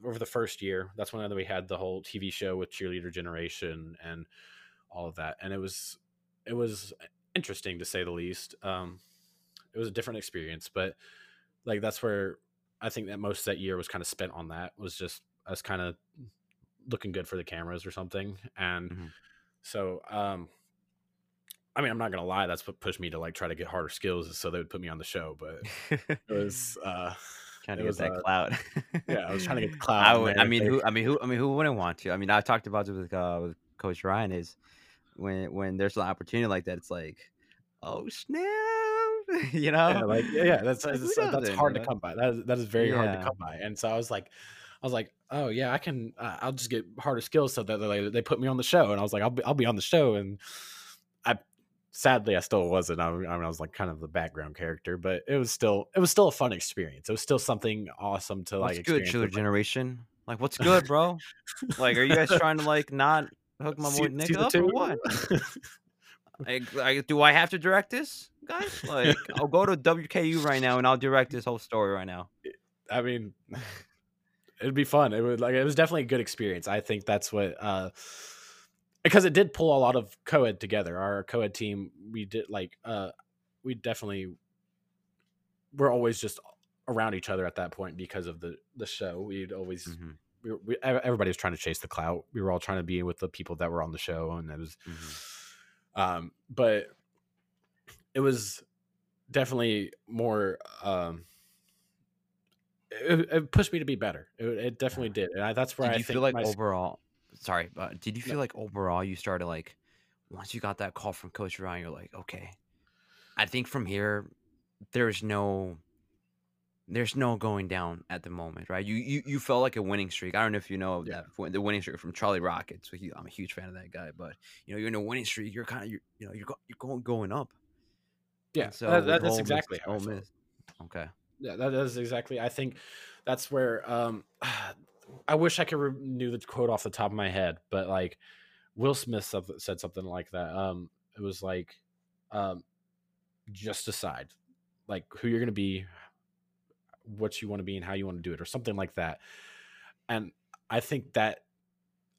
over the first year, that's when we had the whole TV show with Cheerleader Generation and all of that, and it was it was interesting to say the least. Um, it was a different experience, but like that's where I think that most of that year was kind of spent on that was just us kind of looking good for the cameras or something, and Mhm. so, um, I mean, I'm not gonna lie. That's what pushed me to like try to get harder skills, so they would put me on the show. But it was, uh, trying to get was, that uh, clout. yeah, I was trying to get the clout. I would. Mean, who? I mean, who? I mean, who? I mean, who wouldn't want to? I mean, I talked about it with uh, with Coach Ryan. Is when when there's an opportunity like that, it's like, oh snap, you know? yeah, like yeah, yeah, that's Like, that's, that's hard you to come by. That is, that is very hard to come by. And so I was like, I was like, oh yeah, I can. Uh, I'll just get harder skills so that they, they put me on the show. And I was like, I'll be I'll be on the show. And I sadly I still wasn't. I, I mean, I was like kind of the background character, but it was still it was still a fun experience. It was still something awesome to What's like. good, Chiller Generation? Like, what's good, bro? like, are you guys trying to like not hook my boy Se- Nick up or what? Like, like, do I have to direct this, guys? Like, I'll go to WKU right now and I'll direct this whole story right now. I mean, it'd be fun. It would like it was definitely a good experience. I think that's what uh because it did pull a lot of co-ed together. Our co-ed team, we did like uh we definitely we're always just around each other at that point because of the the show. We'd always Mhm, we, we everybody was trying to chase the clout. We were all trying to be with the people that were on the show and it was mhm. um but it was definitely more um it, it pushed me to be better it, it definitely did and I, that's where Did i you feel like my overall? Sorry, but did you feel like overall you started like once you got that call from Coach Ryan, you're like, okay, I think from here there's no there's no going down at the moment, right? You you you felt like a winning streak. I don't know if you know Yeah. that the winning streak from Charlie Rocket. So he, I'm a huge fan of that guy, but you know you're in a winning streak. You're kind of you you know you're go, you're going going up. yeah And that- that- that's Ole Miss- exactly how I Ole. Miss- Okay. yeah that is exactly i think that's where um i wish i could renew the quote off the top of my head but like will smith said something like that um it was like um just decide like who you're going to be what you want to be and how you want to do it or something like that and I think that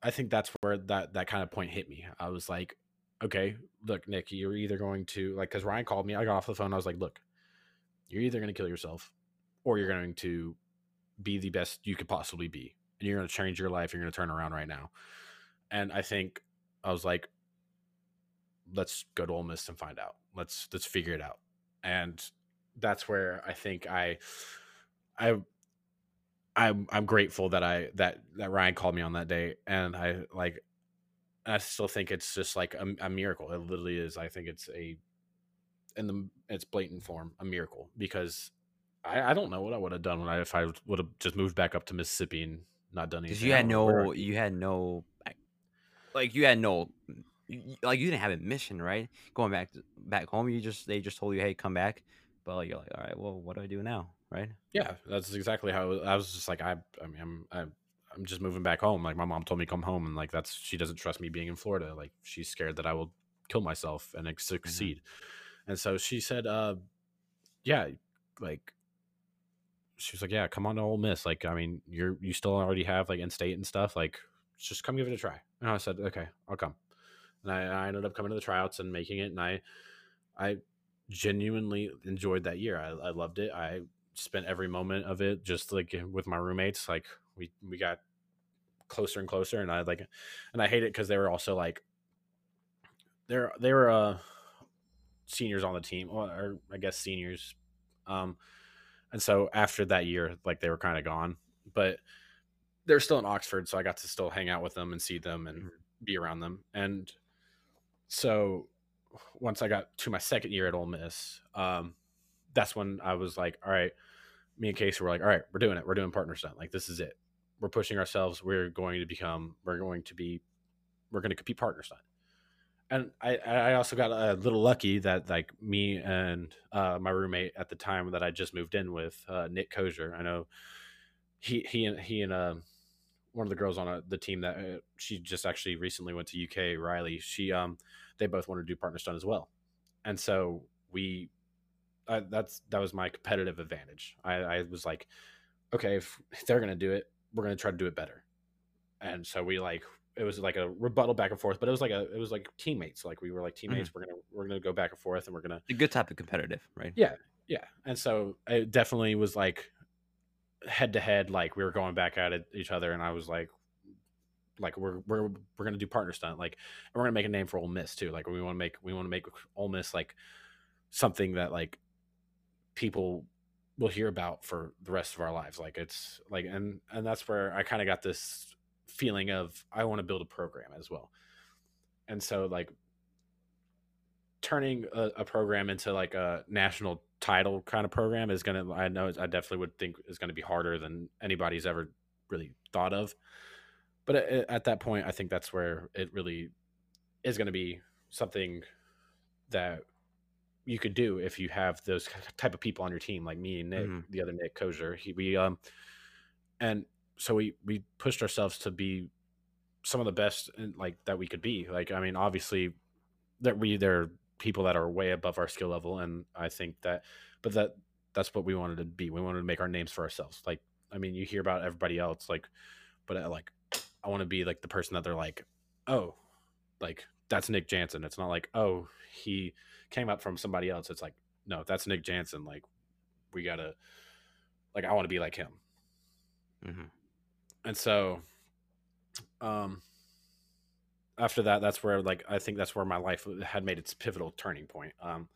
I think that's where that that kind of point hit me. I was like, okay, look, Nick, you're either going to like because Ryan called me. I got off the phone. I was like, look, you're either going to kill yourself or you're going to be the best you could possibly be, and you're going to change your life. You're going to turn around right now. And I think I was like, let's go to Ole Miss and find out. Let's let's figure it out. And that's where I think I I I'm I'm grateful that I that that Ryan called me on that day, and I like I still think it's just like a, a miracle. It literally is. I think it's a in the its blatant form a miracle because I, I don't know what I would have done when I if I would have just moved back up to Mississippi and not done anything. Because you had no, you had no, like you had no, mm, y- like you didn't have a mission, right? Going back to, back home, you just they just told you, hey, come back. But like, you're like, all right, well, what do I do now, right? Yeah, that's exactly how. I was just like I. I mean, I'm I'm I'm just moving back home. Like my mom told me to come home, and like that's she doesn't trust me being in Florida. Like she's scared that I will kill myself and ex- succeed. And so she said, uh, yeah, like she was like, yeah, come on to Ole Miss. Like I mean, you're you still already have like in state and stuff. Like just come give it a try. And I said, okay, I'll come. And I, I ended up coming to the tryouts and making it, and I I genuinely enjoyed that year. I, I loved it. I spent every moment of it just like with my roommates. Like we we got closer and closer, and I like, and I hate it because they were also like, they're they were uh seniors on the team, or, I guess seniors. Um, and so after that year, like they were kind of gone, but they're still in Oxford, so I got to still hang out with them and see them and Mhm. be around them. And so once I got to my second year at Ole Miss, um, that's when I was like, all right, me and Casey were like, all right, we're doing it. We're doing partner stunt. Like this is it. We're pushing ourselves. We're going to become. We're going to be. We're going to compete partner stunt. And I, I also got a little lucky that like me and uh, my roommate at the time that I just moved in with, uh, Nick Kozier. I know he he and he and uh, one of the girls on uh the team that uh, she just actually recently went to UK, Riley. She um they both wanted to do partner stunt as well, and so we I, that's that was my competitive advantage. I, I was like, okay, if they're gonna do it, we're gonna try to do it better. And so we like it was like a rebuttal back and forth, but it was like a it was like teammates. Like we were like mm-hmm. teammates. We're gonna we're gonna go back and forth, and we're gonna A good type of competitive, right? yeah yeah. And so it definitely was like head to head. Like we were going back at each other, and I was like. Like we're we're we're gonna do partner stunt, like and we're gonna make a name for Ole Miss too. Like we want to make we want to make Ole Miss like something that like people will hear about for the rest of our lives like it's like and and that's where i kind of got this feeling of i want to build a program as well. And so like turning a, a program into like a national title kind of program is gonna i know i definitely would think is going to be harder than anybody's ever really thought of. But at, at that point i think that's where it really is going to be something that you could do if you have those type of people on your team, like me and Nick, Mhm. the other Nick Kozier. He, we um, and so we we pushed ourselves to be some of the best in, like that we could be. Like I mean, obviously, that we there are people that are way above our skill level, and I think that, but that that's what we wanted to be. We wanted to make our names for ourselves. Like I mean, you hear about everybody else, like, but I, like I want to be like the person that they're like, oh, like that's Nick Jansen. It's not like oh he came up from somebody else. It's like, no, that's Nick Jansen. Like, we gotta, like, I want to be like him. hmm And so, um, after that, that's where, like, I think that's where my life had made its pivotal turning point. Um,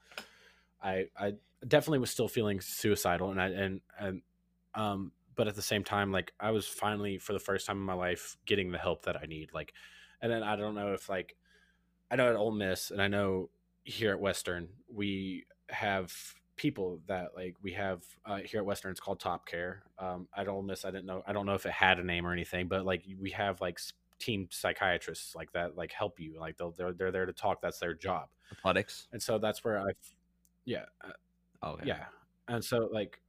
I, I definitely was still feeling suicidal, and I, and, and, um, but at the same time, like, I was finally, for the first time in my life, getting the help that I need. Like, and then I don't know if, like, I know at Ole Miss, and I know here at Western, we have people that like we have uh, here at Western. It's called Top Care. Um, at Ole Miss, I didn't know. I don't know if it had a name or anything, but like we have like team psychiatrists like that, like help you. Like they'll they're, they're there to talk. That's their job. Athletics. And so that's where I, yeah, uh, Oh, okay. yeah. And so like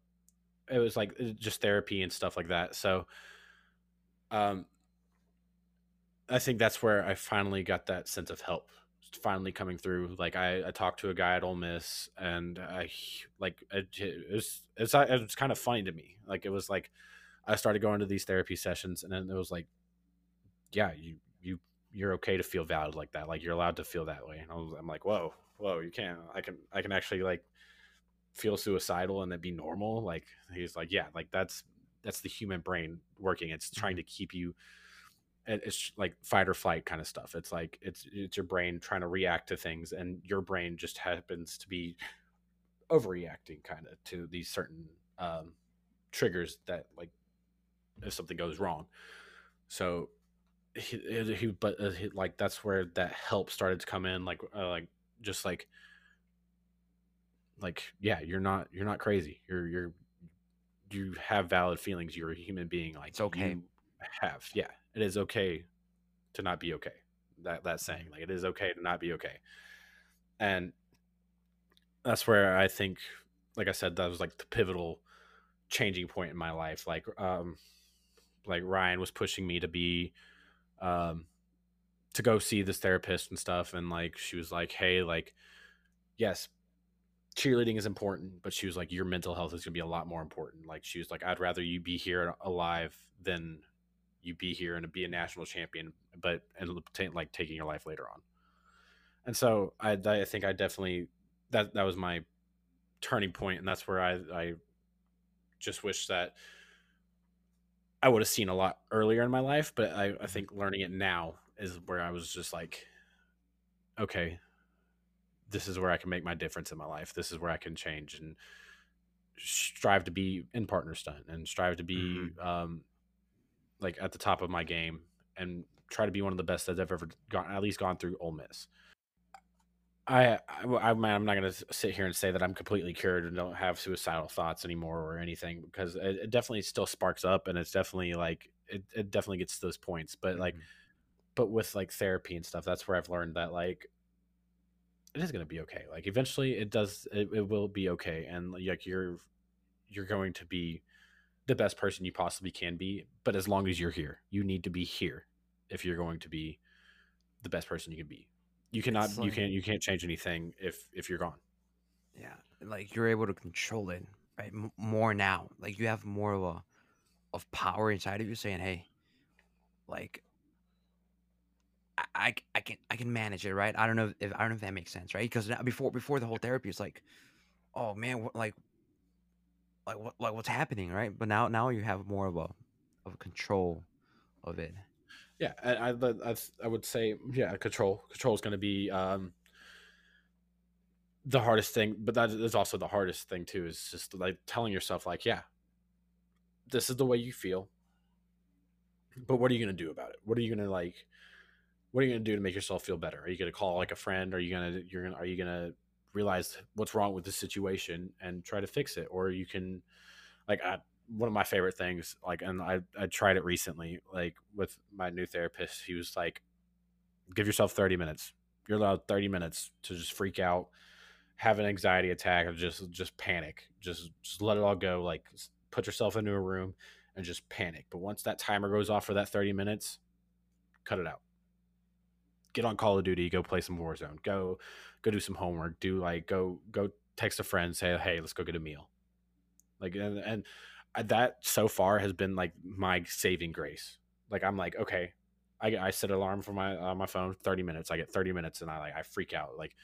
it was like just therapy and stuff like that. So, um, I think that's where I finally got that sense of help finally coming through. Like I, I talked to a guy at Ole Miss, and I like it, it was it's uh, it was kind of funny to me. Like it was like I started going to these therapy sessions, and then it was like, yeah, you you you're okay to feel valid like that. Like you're allowed to feel that way. And I was, I'm like, whoa, whoa, you can't. I can I can actually like feel suicidal and then be normal. Like he's like, yeah, like that's that's the human brain working. It's trying mm-hmm. to keep you. It- It's like fight or flight kind of stuff. It's like it's it's your brain trying to react to things, and your brain just happens to be overreacting kind of to these certain um, triggers that like if something goes wrong. So he, he he- but uh, he, like that's where that help started to come in like uh, like just like like yeah you're not you're not crazy you're you're you have valid feelings you're a human being like It's okay. you have yeah it is okay to not be okay that that saying like it is okay to not be okay. And that's where i think like i said that was like the pivotal changing point in my life like um like ryan was pushing me to be um to go see this therapist and stuff and like she was like hey like yes cheerleading is important but she was like your mental health is going to be a lot more important like she was like i'd rather you be here alive than you be here and be a national champion but and ta- like taking your life later on. And so i i think i definitely that that was my turning point and that's where i i just wish that i would have seen a lot earlier in my life but i i think learning it now is where i was just like okay this is where I can make my difference in my life. This is where I can change and strive to be in partner stunt and strive to be um, like at the top of my game and try to be one of the best that I've ever gone, at least gone through Ole Miss. I, I I'm I'm not going to sit here and say that I'm completely cured and don't have suicidal thoughts anymore or anything because it, it definitely still sparks up and it's definitely like it, it definitely gets to those points. But like, mm-hmm. but with like therapy and stuff, that's where I've learned that like it is going to be okay. Like eventually it does, it, it will be okay. And like you're, you're going to be the best person you possibly can be. But as long as you're here, you need to be here if you're going to be the best person you can be. You cannot, It's you can't, you can't change anything if, if you're gone. Yeah, like you're able to control it, right? M- more now, like you have more of a of power inside of you, saying, "Hey, like I, I can I can manage it, right? I don't know if I don't know if that makes sense, right? Because before before the whole therapy, it's like, oh man, what, like like what like what's happening, right? But now now you have more of a of a control of it. Yeah, I, I, I, would say, yeah, control. Control is going to be um, the hardest thing, but that is also the hardest thing too. Is just like telling yourself, like, yeah, this is the way you feel, but what are you going to do about it? What are you going to like? What are you going to do to make yourself feel better? Are you going to call like a friend? Are you going to you're going to are you going to realize what's wrong with the situation and try to fix it, or you can like I, one of my favorite things like and I, I tried it recently like with my new therapist he was like give yourself 30 minutes. You're allowed 30 minutes to just freak out have an anxiety attack or just just panic. Just just let it all go like put yourself into a room and just panic. But once that timer goes off for that 30 minutes cut it out. Get on call of duty go play some warzone go go do some homework do like go go text a friend say hey let's go get a meal. Like and, and uh, that so far has been like my saving grace. Like i'm like okay i, I set an alarm for my on my phone 30 minutes i get 30 minutes and i like i freak out like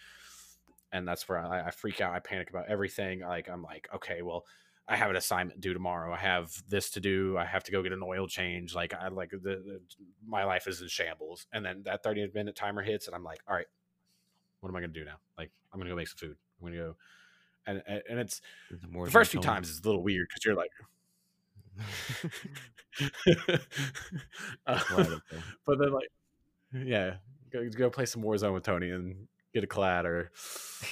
and that's where I, I freak out i panic about everything like i'm like okay well i have an assignment due tomorrow i have this to do i have to go get an oil change like i like the, the my life is in shambles and then that 30 minute timer hits and i'm like all right what am i gonna do now like i'm gonna go make some food i'm gonna go and and it's more the first few times it's a little weird because you're like Uh, but then like yeah go, go play some warzone with tony and get a clad or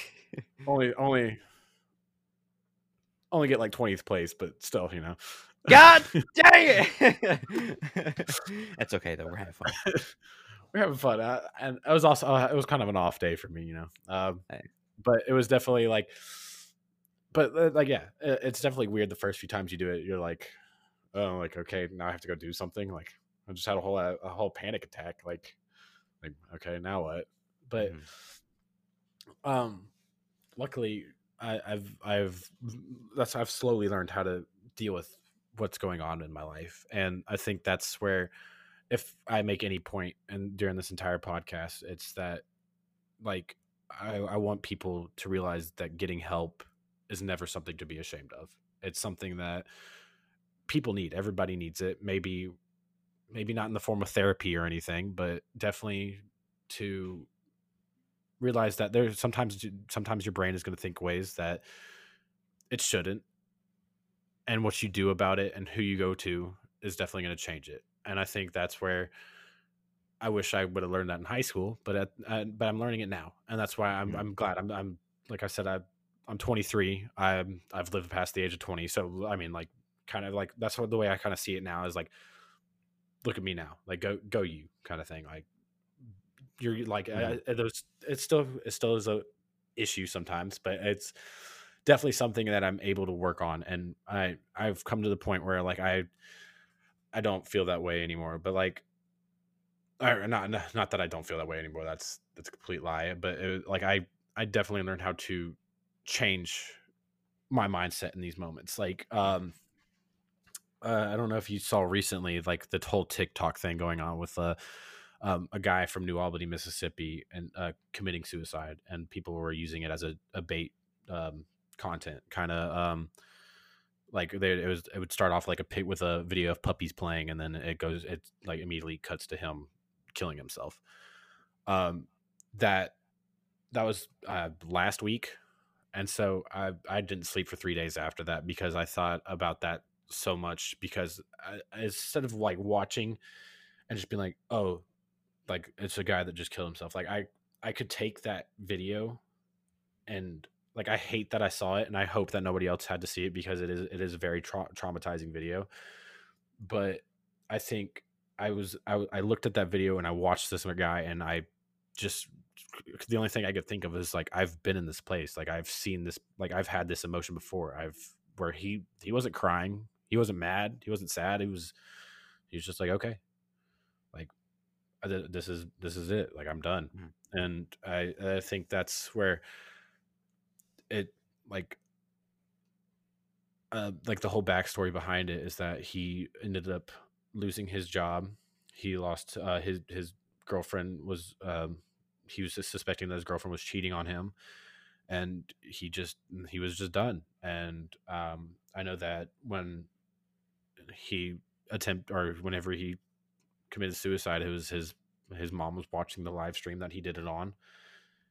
only only only get like 20th place but still you know God dang it! That's okay though. We're having fun. We're having fun uh, and it was also uh, it was kind of an off day for me you know um, Hey. but it was definitely like but uh, like yeah it- it's definitely weird the first few times you do it you're like oh like okay now i have to go do something like i just had a whole a whole panic attack like like okay now what but Mhm. um luckily I, i've i've that's i've slowly learned how to deal with what's going on in my life and i think that's where if i make any point and during this entire podcast it's that like I, I want people to realize that getting help is never something to be ashamed of. It's something that people need. Everybody needs it. Maybe maybe not in the form of therapy or anything but definitely to realize that there's sometimes sometimes your brain is going to think ways that it shouldn't. And what you do about it and who you go to is definitely going to change it and i think that's where i wish i would have learned that in high school but at, uh, but i'm learning it now and that's why i'm, Mhm. I'm glad I'm, I'm like i said I, i'm 23 i'm i've lived past the age of 20 so i mean like kind of like that's what the way i kind of see it now is like look at me now like go go you kind of thing like you're like uh, there's it's still it still is a issue sometimes but it's definitely something that i'm able to work on and i i've come to the point where like i i don't feel that way anymore but like or not not that i don't feel that way anymore that's that's a complete lie but it, like i i definitely learned how to change my mindset in these moments like um uh, I don't know if you saw recently, like the whole TikTok thing going on with uh, um, a guy from New Albany, Mississippi, and uh, committing suicide, and people were using it as a, a bait um, content, kind of um, like it was. It would start off like a pit with a video of puppies playing, and then it goes, it like immediately cuts to him killing himself. Um, that that was uh, last week, and so I I didn't sleep for three days after that because I thought about that so much because I, instead of like watching and just being like, oh, like it's a guy that just killed himself. Like I I could take that video and like I hate that I saw it and I hope that nobody else had to see it because it is it is a very tra- traumatizing video. But I think I was I, I looked at that video and I watched this guy and I just the only thing I could think of is like I've been in this place like I've seen this like I've had this emotion before I've where he he wasn't crying he wasn't mad he wasn't sad he was he was just like okay like this is this is it like i'm done Mhm. and i i think that's where it like uh like the whole backstory behind it is that he ended up losing his job. He lost uh his his girlfriend was um he was suspecting that his girlfriend was cheating on him and he just he was just done. And um i know that when he attempt or whenever he committed suicide it was his his mom was watching the live stream that he did it on.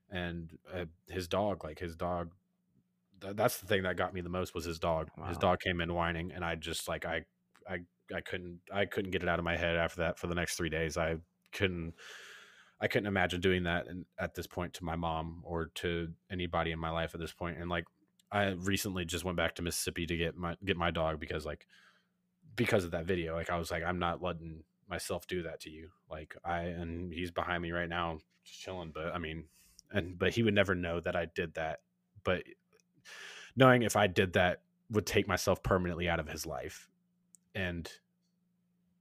And uh, his dog like his dog th- that's the thing that got me the most was his dog. His dog came in whining and i just like i i i couldn't i couldn't get it out of my head after that for the next three days. I couldn't i couldn't imagine doing that and at this point to my mom or to anybody in my life at this point. point and like i recently just went back to mississippi to get my get my dog because like because of that video. Like i was like i'm not letting myself do that to you. Like i and he's behind me right now just chilling but i mean and but he would never know that i did that but knowing if i did that would take myself permanently out of his life. And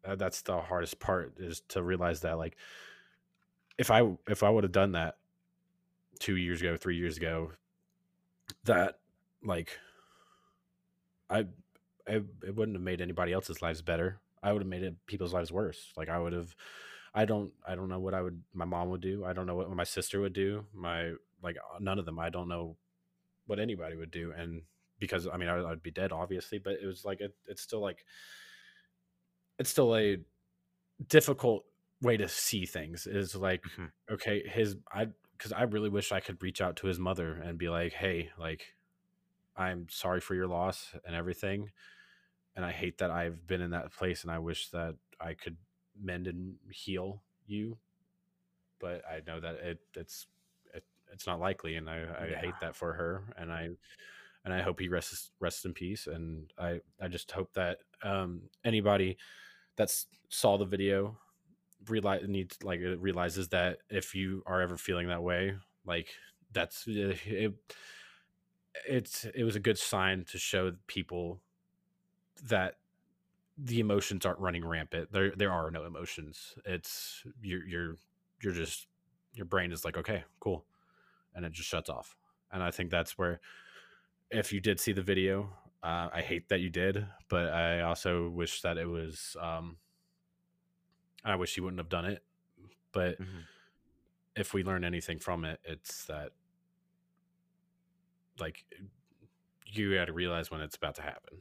uh, that's the hardest part is to realize that like if i if i would have done that two years ago three years ago that like i I it wouldn't have made anybody else's lives better. I would have made it people's lives worse. Like i would have i don't i don't know what i would my mom would do. I don't know what my sister would do. My like none of them. I don't know what anybody would do and because i mean I, i'd be dead obviously but it was like it, it's still like it's still a difficult way to see things is like Mhm. okay his i because i really wish i could reach out to his mother and be like hey like i'm sorry for your loss and everything and i hate that i've been in that place and i wish that i could mend and heal you but i know that it it's it, it's not likely and i i Yeah. hate that for her and i and i hope he rests rests in peace and i i just hope that um anybody that saw the video realize needs like realizes that if you are ever feeling that way like that's uh, it it's it was a good sign to show people that the emotions aren't running rampant. There there are no emotions. It's you're you're you're just your brain is like okay cool and it just shuts off and i think that's where if you did see the video Uh, I hate that you did, but I also wish that it was. Um, I wish you wouldn't have done it. But Mhm. if we learn anything from it, it's that like you got to realize when it's about to happen.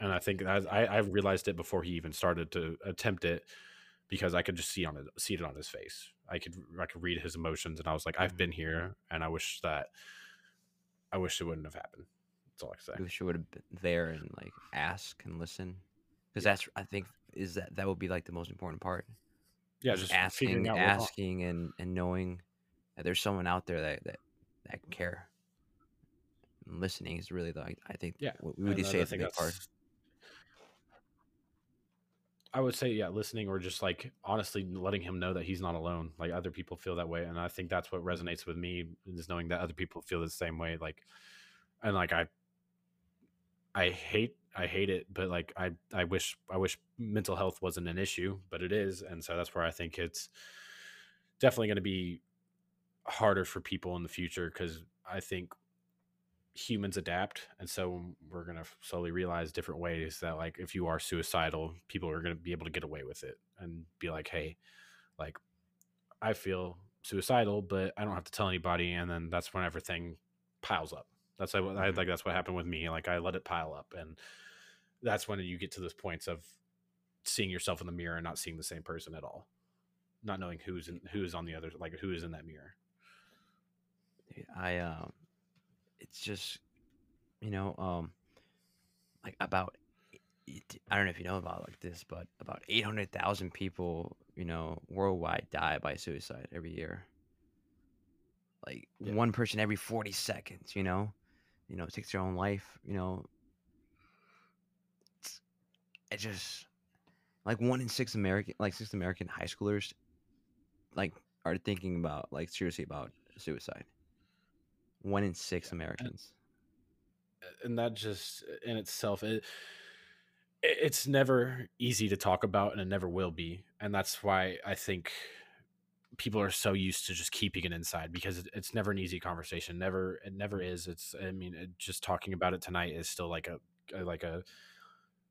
And I think I, I I realized it before he even started to attempt it because I could just see on it see it on his face. I could I could read his emotions, and I was like, I've mm-hmm. been here, and I wish that I wish it wouldn't have happened. That's all I can say. You wish you would have been there and like ask and listen, because that's I think is that that would be like the most important part. Yeah, just asking, asking, and and knowing that there's someone out there that that that can care. And listening is really like I think Yeah, what we would say I is the big part. I would say, yeah, listening or just like honestly letting him know that he's not alone. Like other people feel that way, and I think that's what resonates with me is knowing that other people feel the same way. Like, and like I, I hate, I hate it, but like I, I wish, I wish mental health wasn't an issue, but it is, and so that's where I think it's definitely going to be harder for people in the future because I think humans adapt and so we're going to slowly realize different ways that like if you are suicidal people are going to be able to get away with it and be like hey like i feel suicidal but i don't have to tell anybody and then that's when everything piles up. That's like, I, Mhm. like that's what happened with me like i let it pile up and that's when you get to those points of seeing yourself in the mirror and not seeing the same person at all. Not knowing who's in who's on the other like who is in that mirror. I um, it's just, you know, um, like about I don't know if you know about like this, but about eight hundred thousand people, you know, worldwide die by suicide every year. Like Yeah. one person every forty seconds, you know, you know, takes their own life. You know, it's, it just like one in six American, like six American high schoolers, like are thinking about like seriously about suicide. One in six Americans. and that just in itself it, it- it's never easy to talk about and it never will be and that's why i think people are so used to just keeping it inside because it's never an easy conversation never it never is it's i mean it, just talking about it tonight is still like a, like a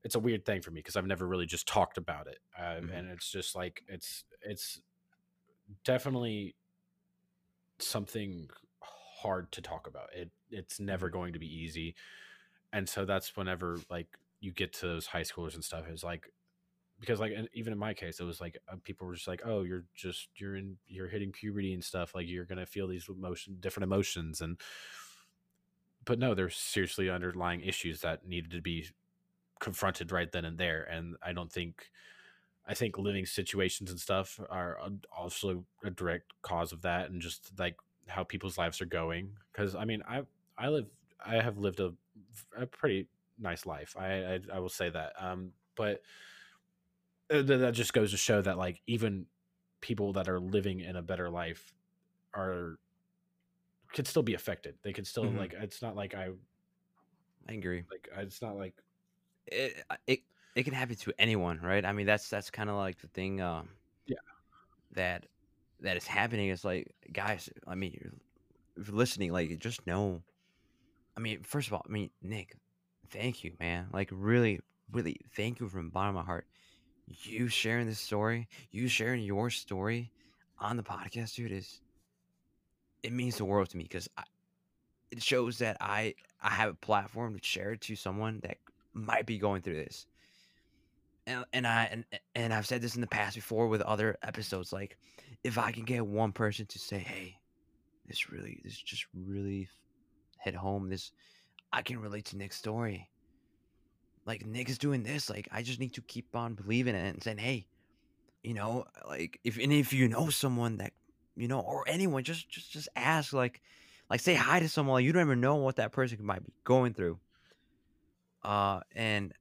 it's a weird thing for me because i've never really just talked about it uh, Mhm. and it's just like it's it's definitely something hard to talk about it it's never going to be easy and so that's whenever like you get to those high schoolers and stuff is like because like even in my case it was like uh, people were just like oh you're just you're in you're hitting puberty and stuff like you're gonna feel these emotion different emotions and but no there's seriously underlying issues that needed to be confronted right then and there and i don't think i think living situations and stuff are also a direct cause of that and just like how people's lives are going because i mean i i live i have lived a, a pretty nice life i i, I will say that um but uh, th- that just goes to show that like even people that are living in a better life are could still be affected they could still Mhm. like it's not like i I agree. like it's not like It, it it can happen to anyone, right? I mean, that's that's kind of like the thing. Um, Yeah. That that is happening. Is like, guys. I mean, if you're listening, like, just know. I mean, first of all, I mean, Nick, thank you, man. Like, really, really, thank you from the bottom of my heart. You sharing this story, you sharing your story on the podcast, dude, is it means the world to me because it shows that I I have a platform to share it to someone that might be going through this. And, and I and, and I've said this in the past before with other episodes. Like, if I can get one person to say, "Hey, this really, this just really hit home. This I can relate to Nick's story. Like Nick is doing this. Like I just need to keep on believing it and saying, hey, you know, like if and if you know someone that you know or anyone, just just just ask like like say hi to someone. Like, you don't even know what that person might be going through. Uh and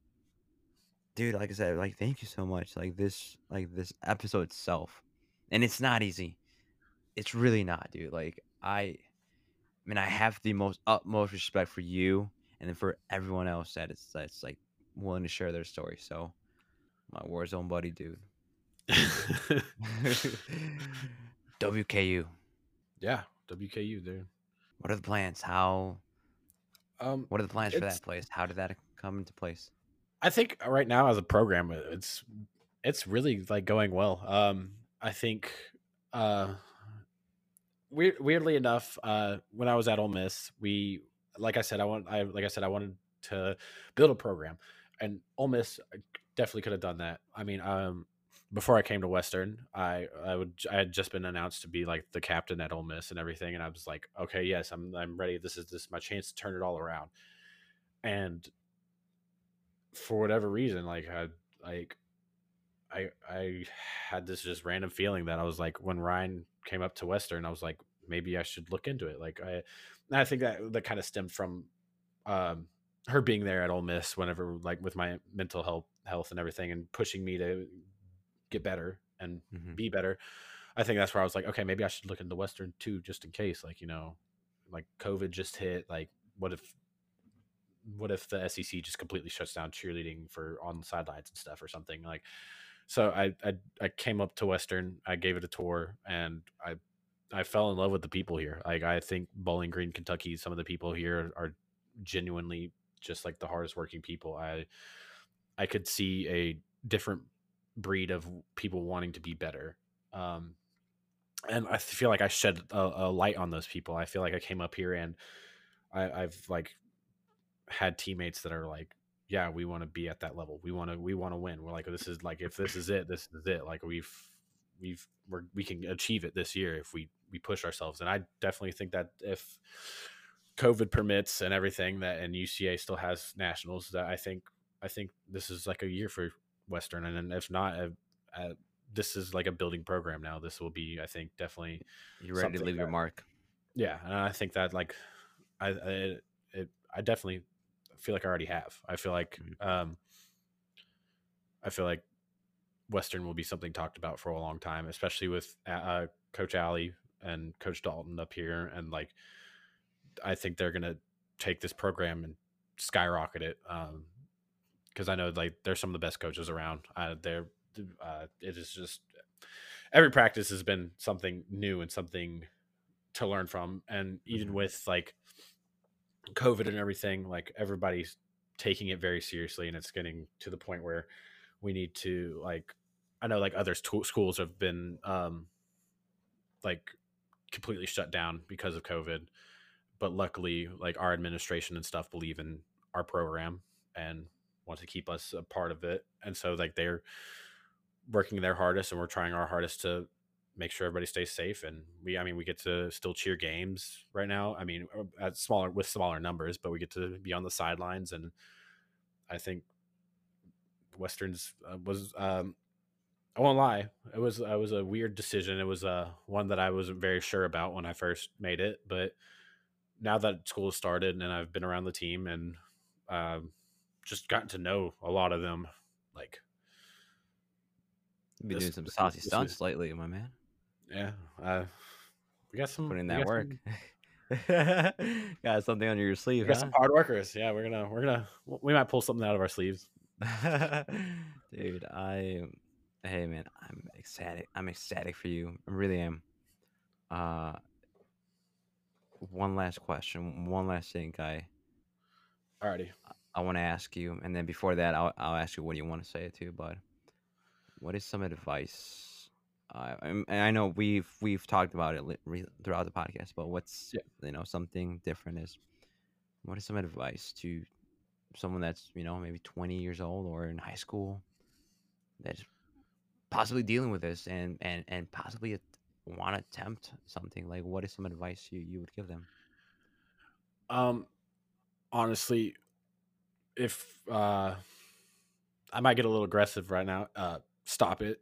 dude, like I said, like thank you so much. Like this like this episode itself. And it's not easy. It's really not, dude. Like I I mean, I have the most utmost respect for you and then for everyone else that is that's like willing to share their story. So my Warzone buddy, dude. WKU. yeah wku dude What are the plans? How um what are the plans for that place? How did that come into place? I think right now as a program, it's it's really like going well. Um, I think, uh, weird, weirdly enough, uh, when I was at Ole Miss, we, like I said, I want, I like I said, I wanted to build a program, and Ole Miss definitely could have done that. I mean, um, before I came to Western, I I would I had just been announced to be like the captain at Ole Miss and everything, and I was like, okay, yes, I'm I'm ready. This is this is my chance to turn it all around, and for whatever reason, like I like I I had this just random feeling that I was like when Ryan came up to Western, I was like maybe I should look into it. Like I I think that that kind of stemmed from um her being there at Ole Miss whenever like with my mental health health and everything and pushing me to get better and Mhm. be better. I think that's where I was like, okay, maybe I should look into Western too, just in case. Like, you know, like COVID just hit. Like, what if what if the SEC just completely shuts down cheerleading for on the sidelines and stuff or something like so I, I I came up to Western, I gave it a tour and I I fell in love with the people here. Like I think Bowling Green, Kentucky, some of the people here are genuinely just like the hardest working people. I I could see a different breed of people wanting to be better. Um and I feel like I shed a, a light on those people. I feel like I came up here and I, I've like had teammates that are like, yeah, we want to be at that level. We want to, we want to win. We're like, this is like, if this is it, this is it. Like we've, we've, we're, we can achieve it this year if we, we push ourselves. And I definitely think that if COVID permits and everything that, and UCA still has nationals, that I think, I think this is like a year for Western. And then if not, uh, uh, this is like a building program now. This will be, I think, definitely You're ready to leave your mark? yeah, and I think that like I I, it I definitely feel like I already have. I feel like Mhm. um I feel like Western will be something talked about for a long time, especially with uh, uh, Coach Alley and Coach Dalton up here, and like I think they're gonna take this program and skyrocket it. Um, because I know like they're some of the best coaches around. Uh, they're uh, it is just every practice has been something new and something to learn from, and even Mhm. with like COVID and everything, like everybody's taking it very seriously, and it's getting to the point where we need to like I know like other schools have been um like completely shut down because of COVID, but luckily like our administration and stuff believe in our program and want to keep us a part of it, and so like they're working their hardest, and we're trying our hardest to make sure everybody stays safe and we i mean we get to still cheer games right now i mean uh, at smaller with smaller numbers but we get to be on the sidelines and i think westerns uh, was um i won't lie it was it was a weird decision it was uh one that i wasn't very sure about when i first made it but now that school has started and i've been around the team and um just gotten to know a lot of them like You've been This- doing some saucy stunts lately, my man. Yeah uh we got some Putting we that work. some- got something under your We sleeve, got huh? some hard workers. Yeah, we're gonna we're gonna we might pull something out of our sleeves. Dude, I hey man, I'm ecstatic. I'm ecstatic for you. I really am. Uh one last question, one last thing, guy. Alrighty. I want to ask you, and then before that, I'll I'll ask you what do you want to say too. But what is some advice? Uh, I know we've we've talked about it re- throughout the podcast, but what's Yeah. you know something different is what is some advice to someone that's you know maybe 20 years old or in high school that's possibly dealing with this and and and possibly want to attempt something like what is some advice you you would give them? Um, honestly, if uh, I might get a little aggressive right now. Uh, stop it.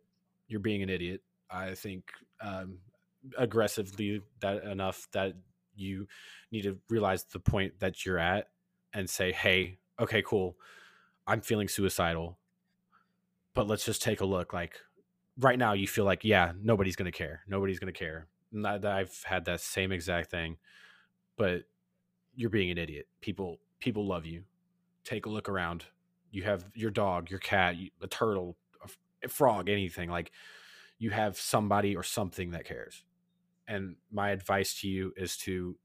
You're being an idiot. I think um, aggressively that enough that you need to realize the point that you're at and say, "Hey, okay, cool. I'm feeling suicidal, but let's just take a look. Like right now, you feel like, yeah, nobody's gonna care. Nobody's gonna care. And I- I've had that same exact thing, but you're being an idiot. People people love you. Take a look around. You have your dog, your cat, a turtle, a frog, anything. Like you have somebody or something that cares. And my advice to you is to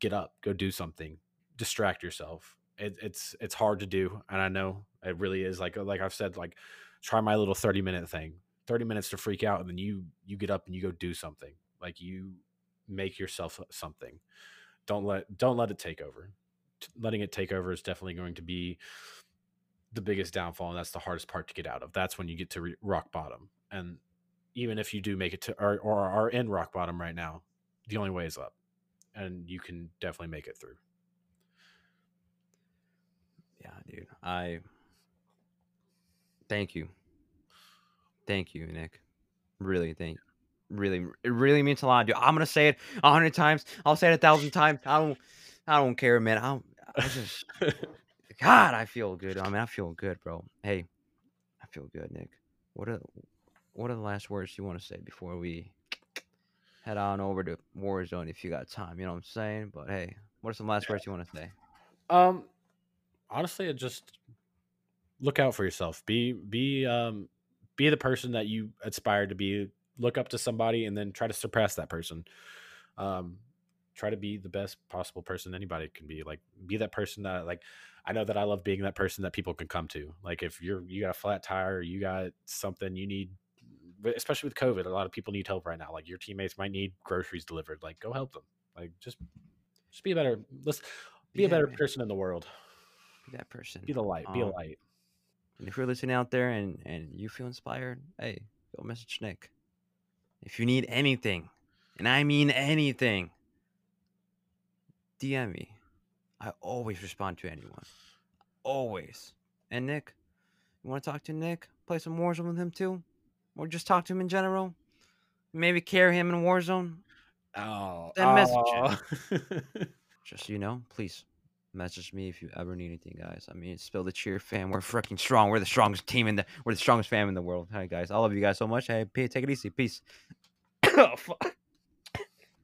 get up, go do something, distract yourself. it, it's it's hard to do, and I know it really is. Like like I've said, like try my little thirty minute thing, thirty minutes to freak out, and then you you get up and you go do something. Like you make yourself something. Don't let don't let it take over. Letting it take over is definitely going to be the biggest downfall, and that's the hardest part to get out of. That's when you get to re- rock bottom, and even if you do make it to or, or are in rock bottom right now, the only way is up, and you can definitely make it through. Yeah, dude. I thank you. Thank you, Nick. Really, thank really it really means a lot, dude. I'm gonna say it a hundred times. I'll say it a thousand times. I don't I don't care, man. I don't I just God, I feel good. I mean, I feel good, bro. Hey, I feel good, Nick. What are what are the last words you want to say before we head on over to Warzone if you got time? You know what I'm saying? But hey, what are some last words you want to say? Um, honestly, it just look out for yourself. Be be um be the person that you aspire to be. Look up to somebody and then try to surpass that person. Um, try to be the best possible person anybody can be. Like be that person that like I know that I love being that person that people can come to. Like if you're you got a flat tire, you got something you need especially with COVID, a lot of people need help right now. Like your teammates might need groceries delivered. Like go help them. Like just just be a better let's be a better man. person in the world. Be that person. Be the light. Be a Um, light. And if you're listening out there and and you feel inspired, hey, go message Nick. If you need anything, and I mean anything, DM me. I always respond to anyone. Always. And Nick, you want to talk to Nick? Play some Warzone with him too? Or just talk to him in general? Maybe carry him in Warzone? Oh, Then message oh. aw. Just you know, please message me if you ever need anything, guys. I mean, spill the cheer fam. We're freaking strong. We're the strongest team in the. We're the strongest fam in the world. Hi guys, I love you guys so much. Hey, P- take it easy. Peace. oh, fuck.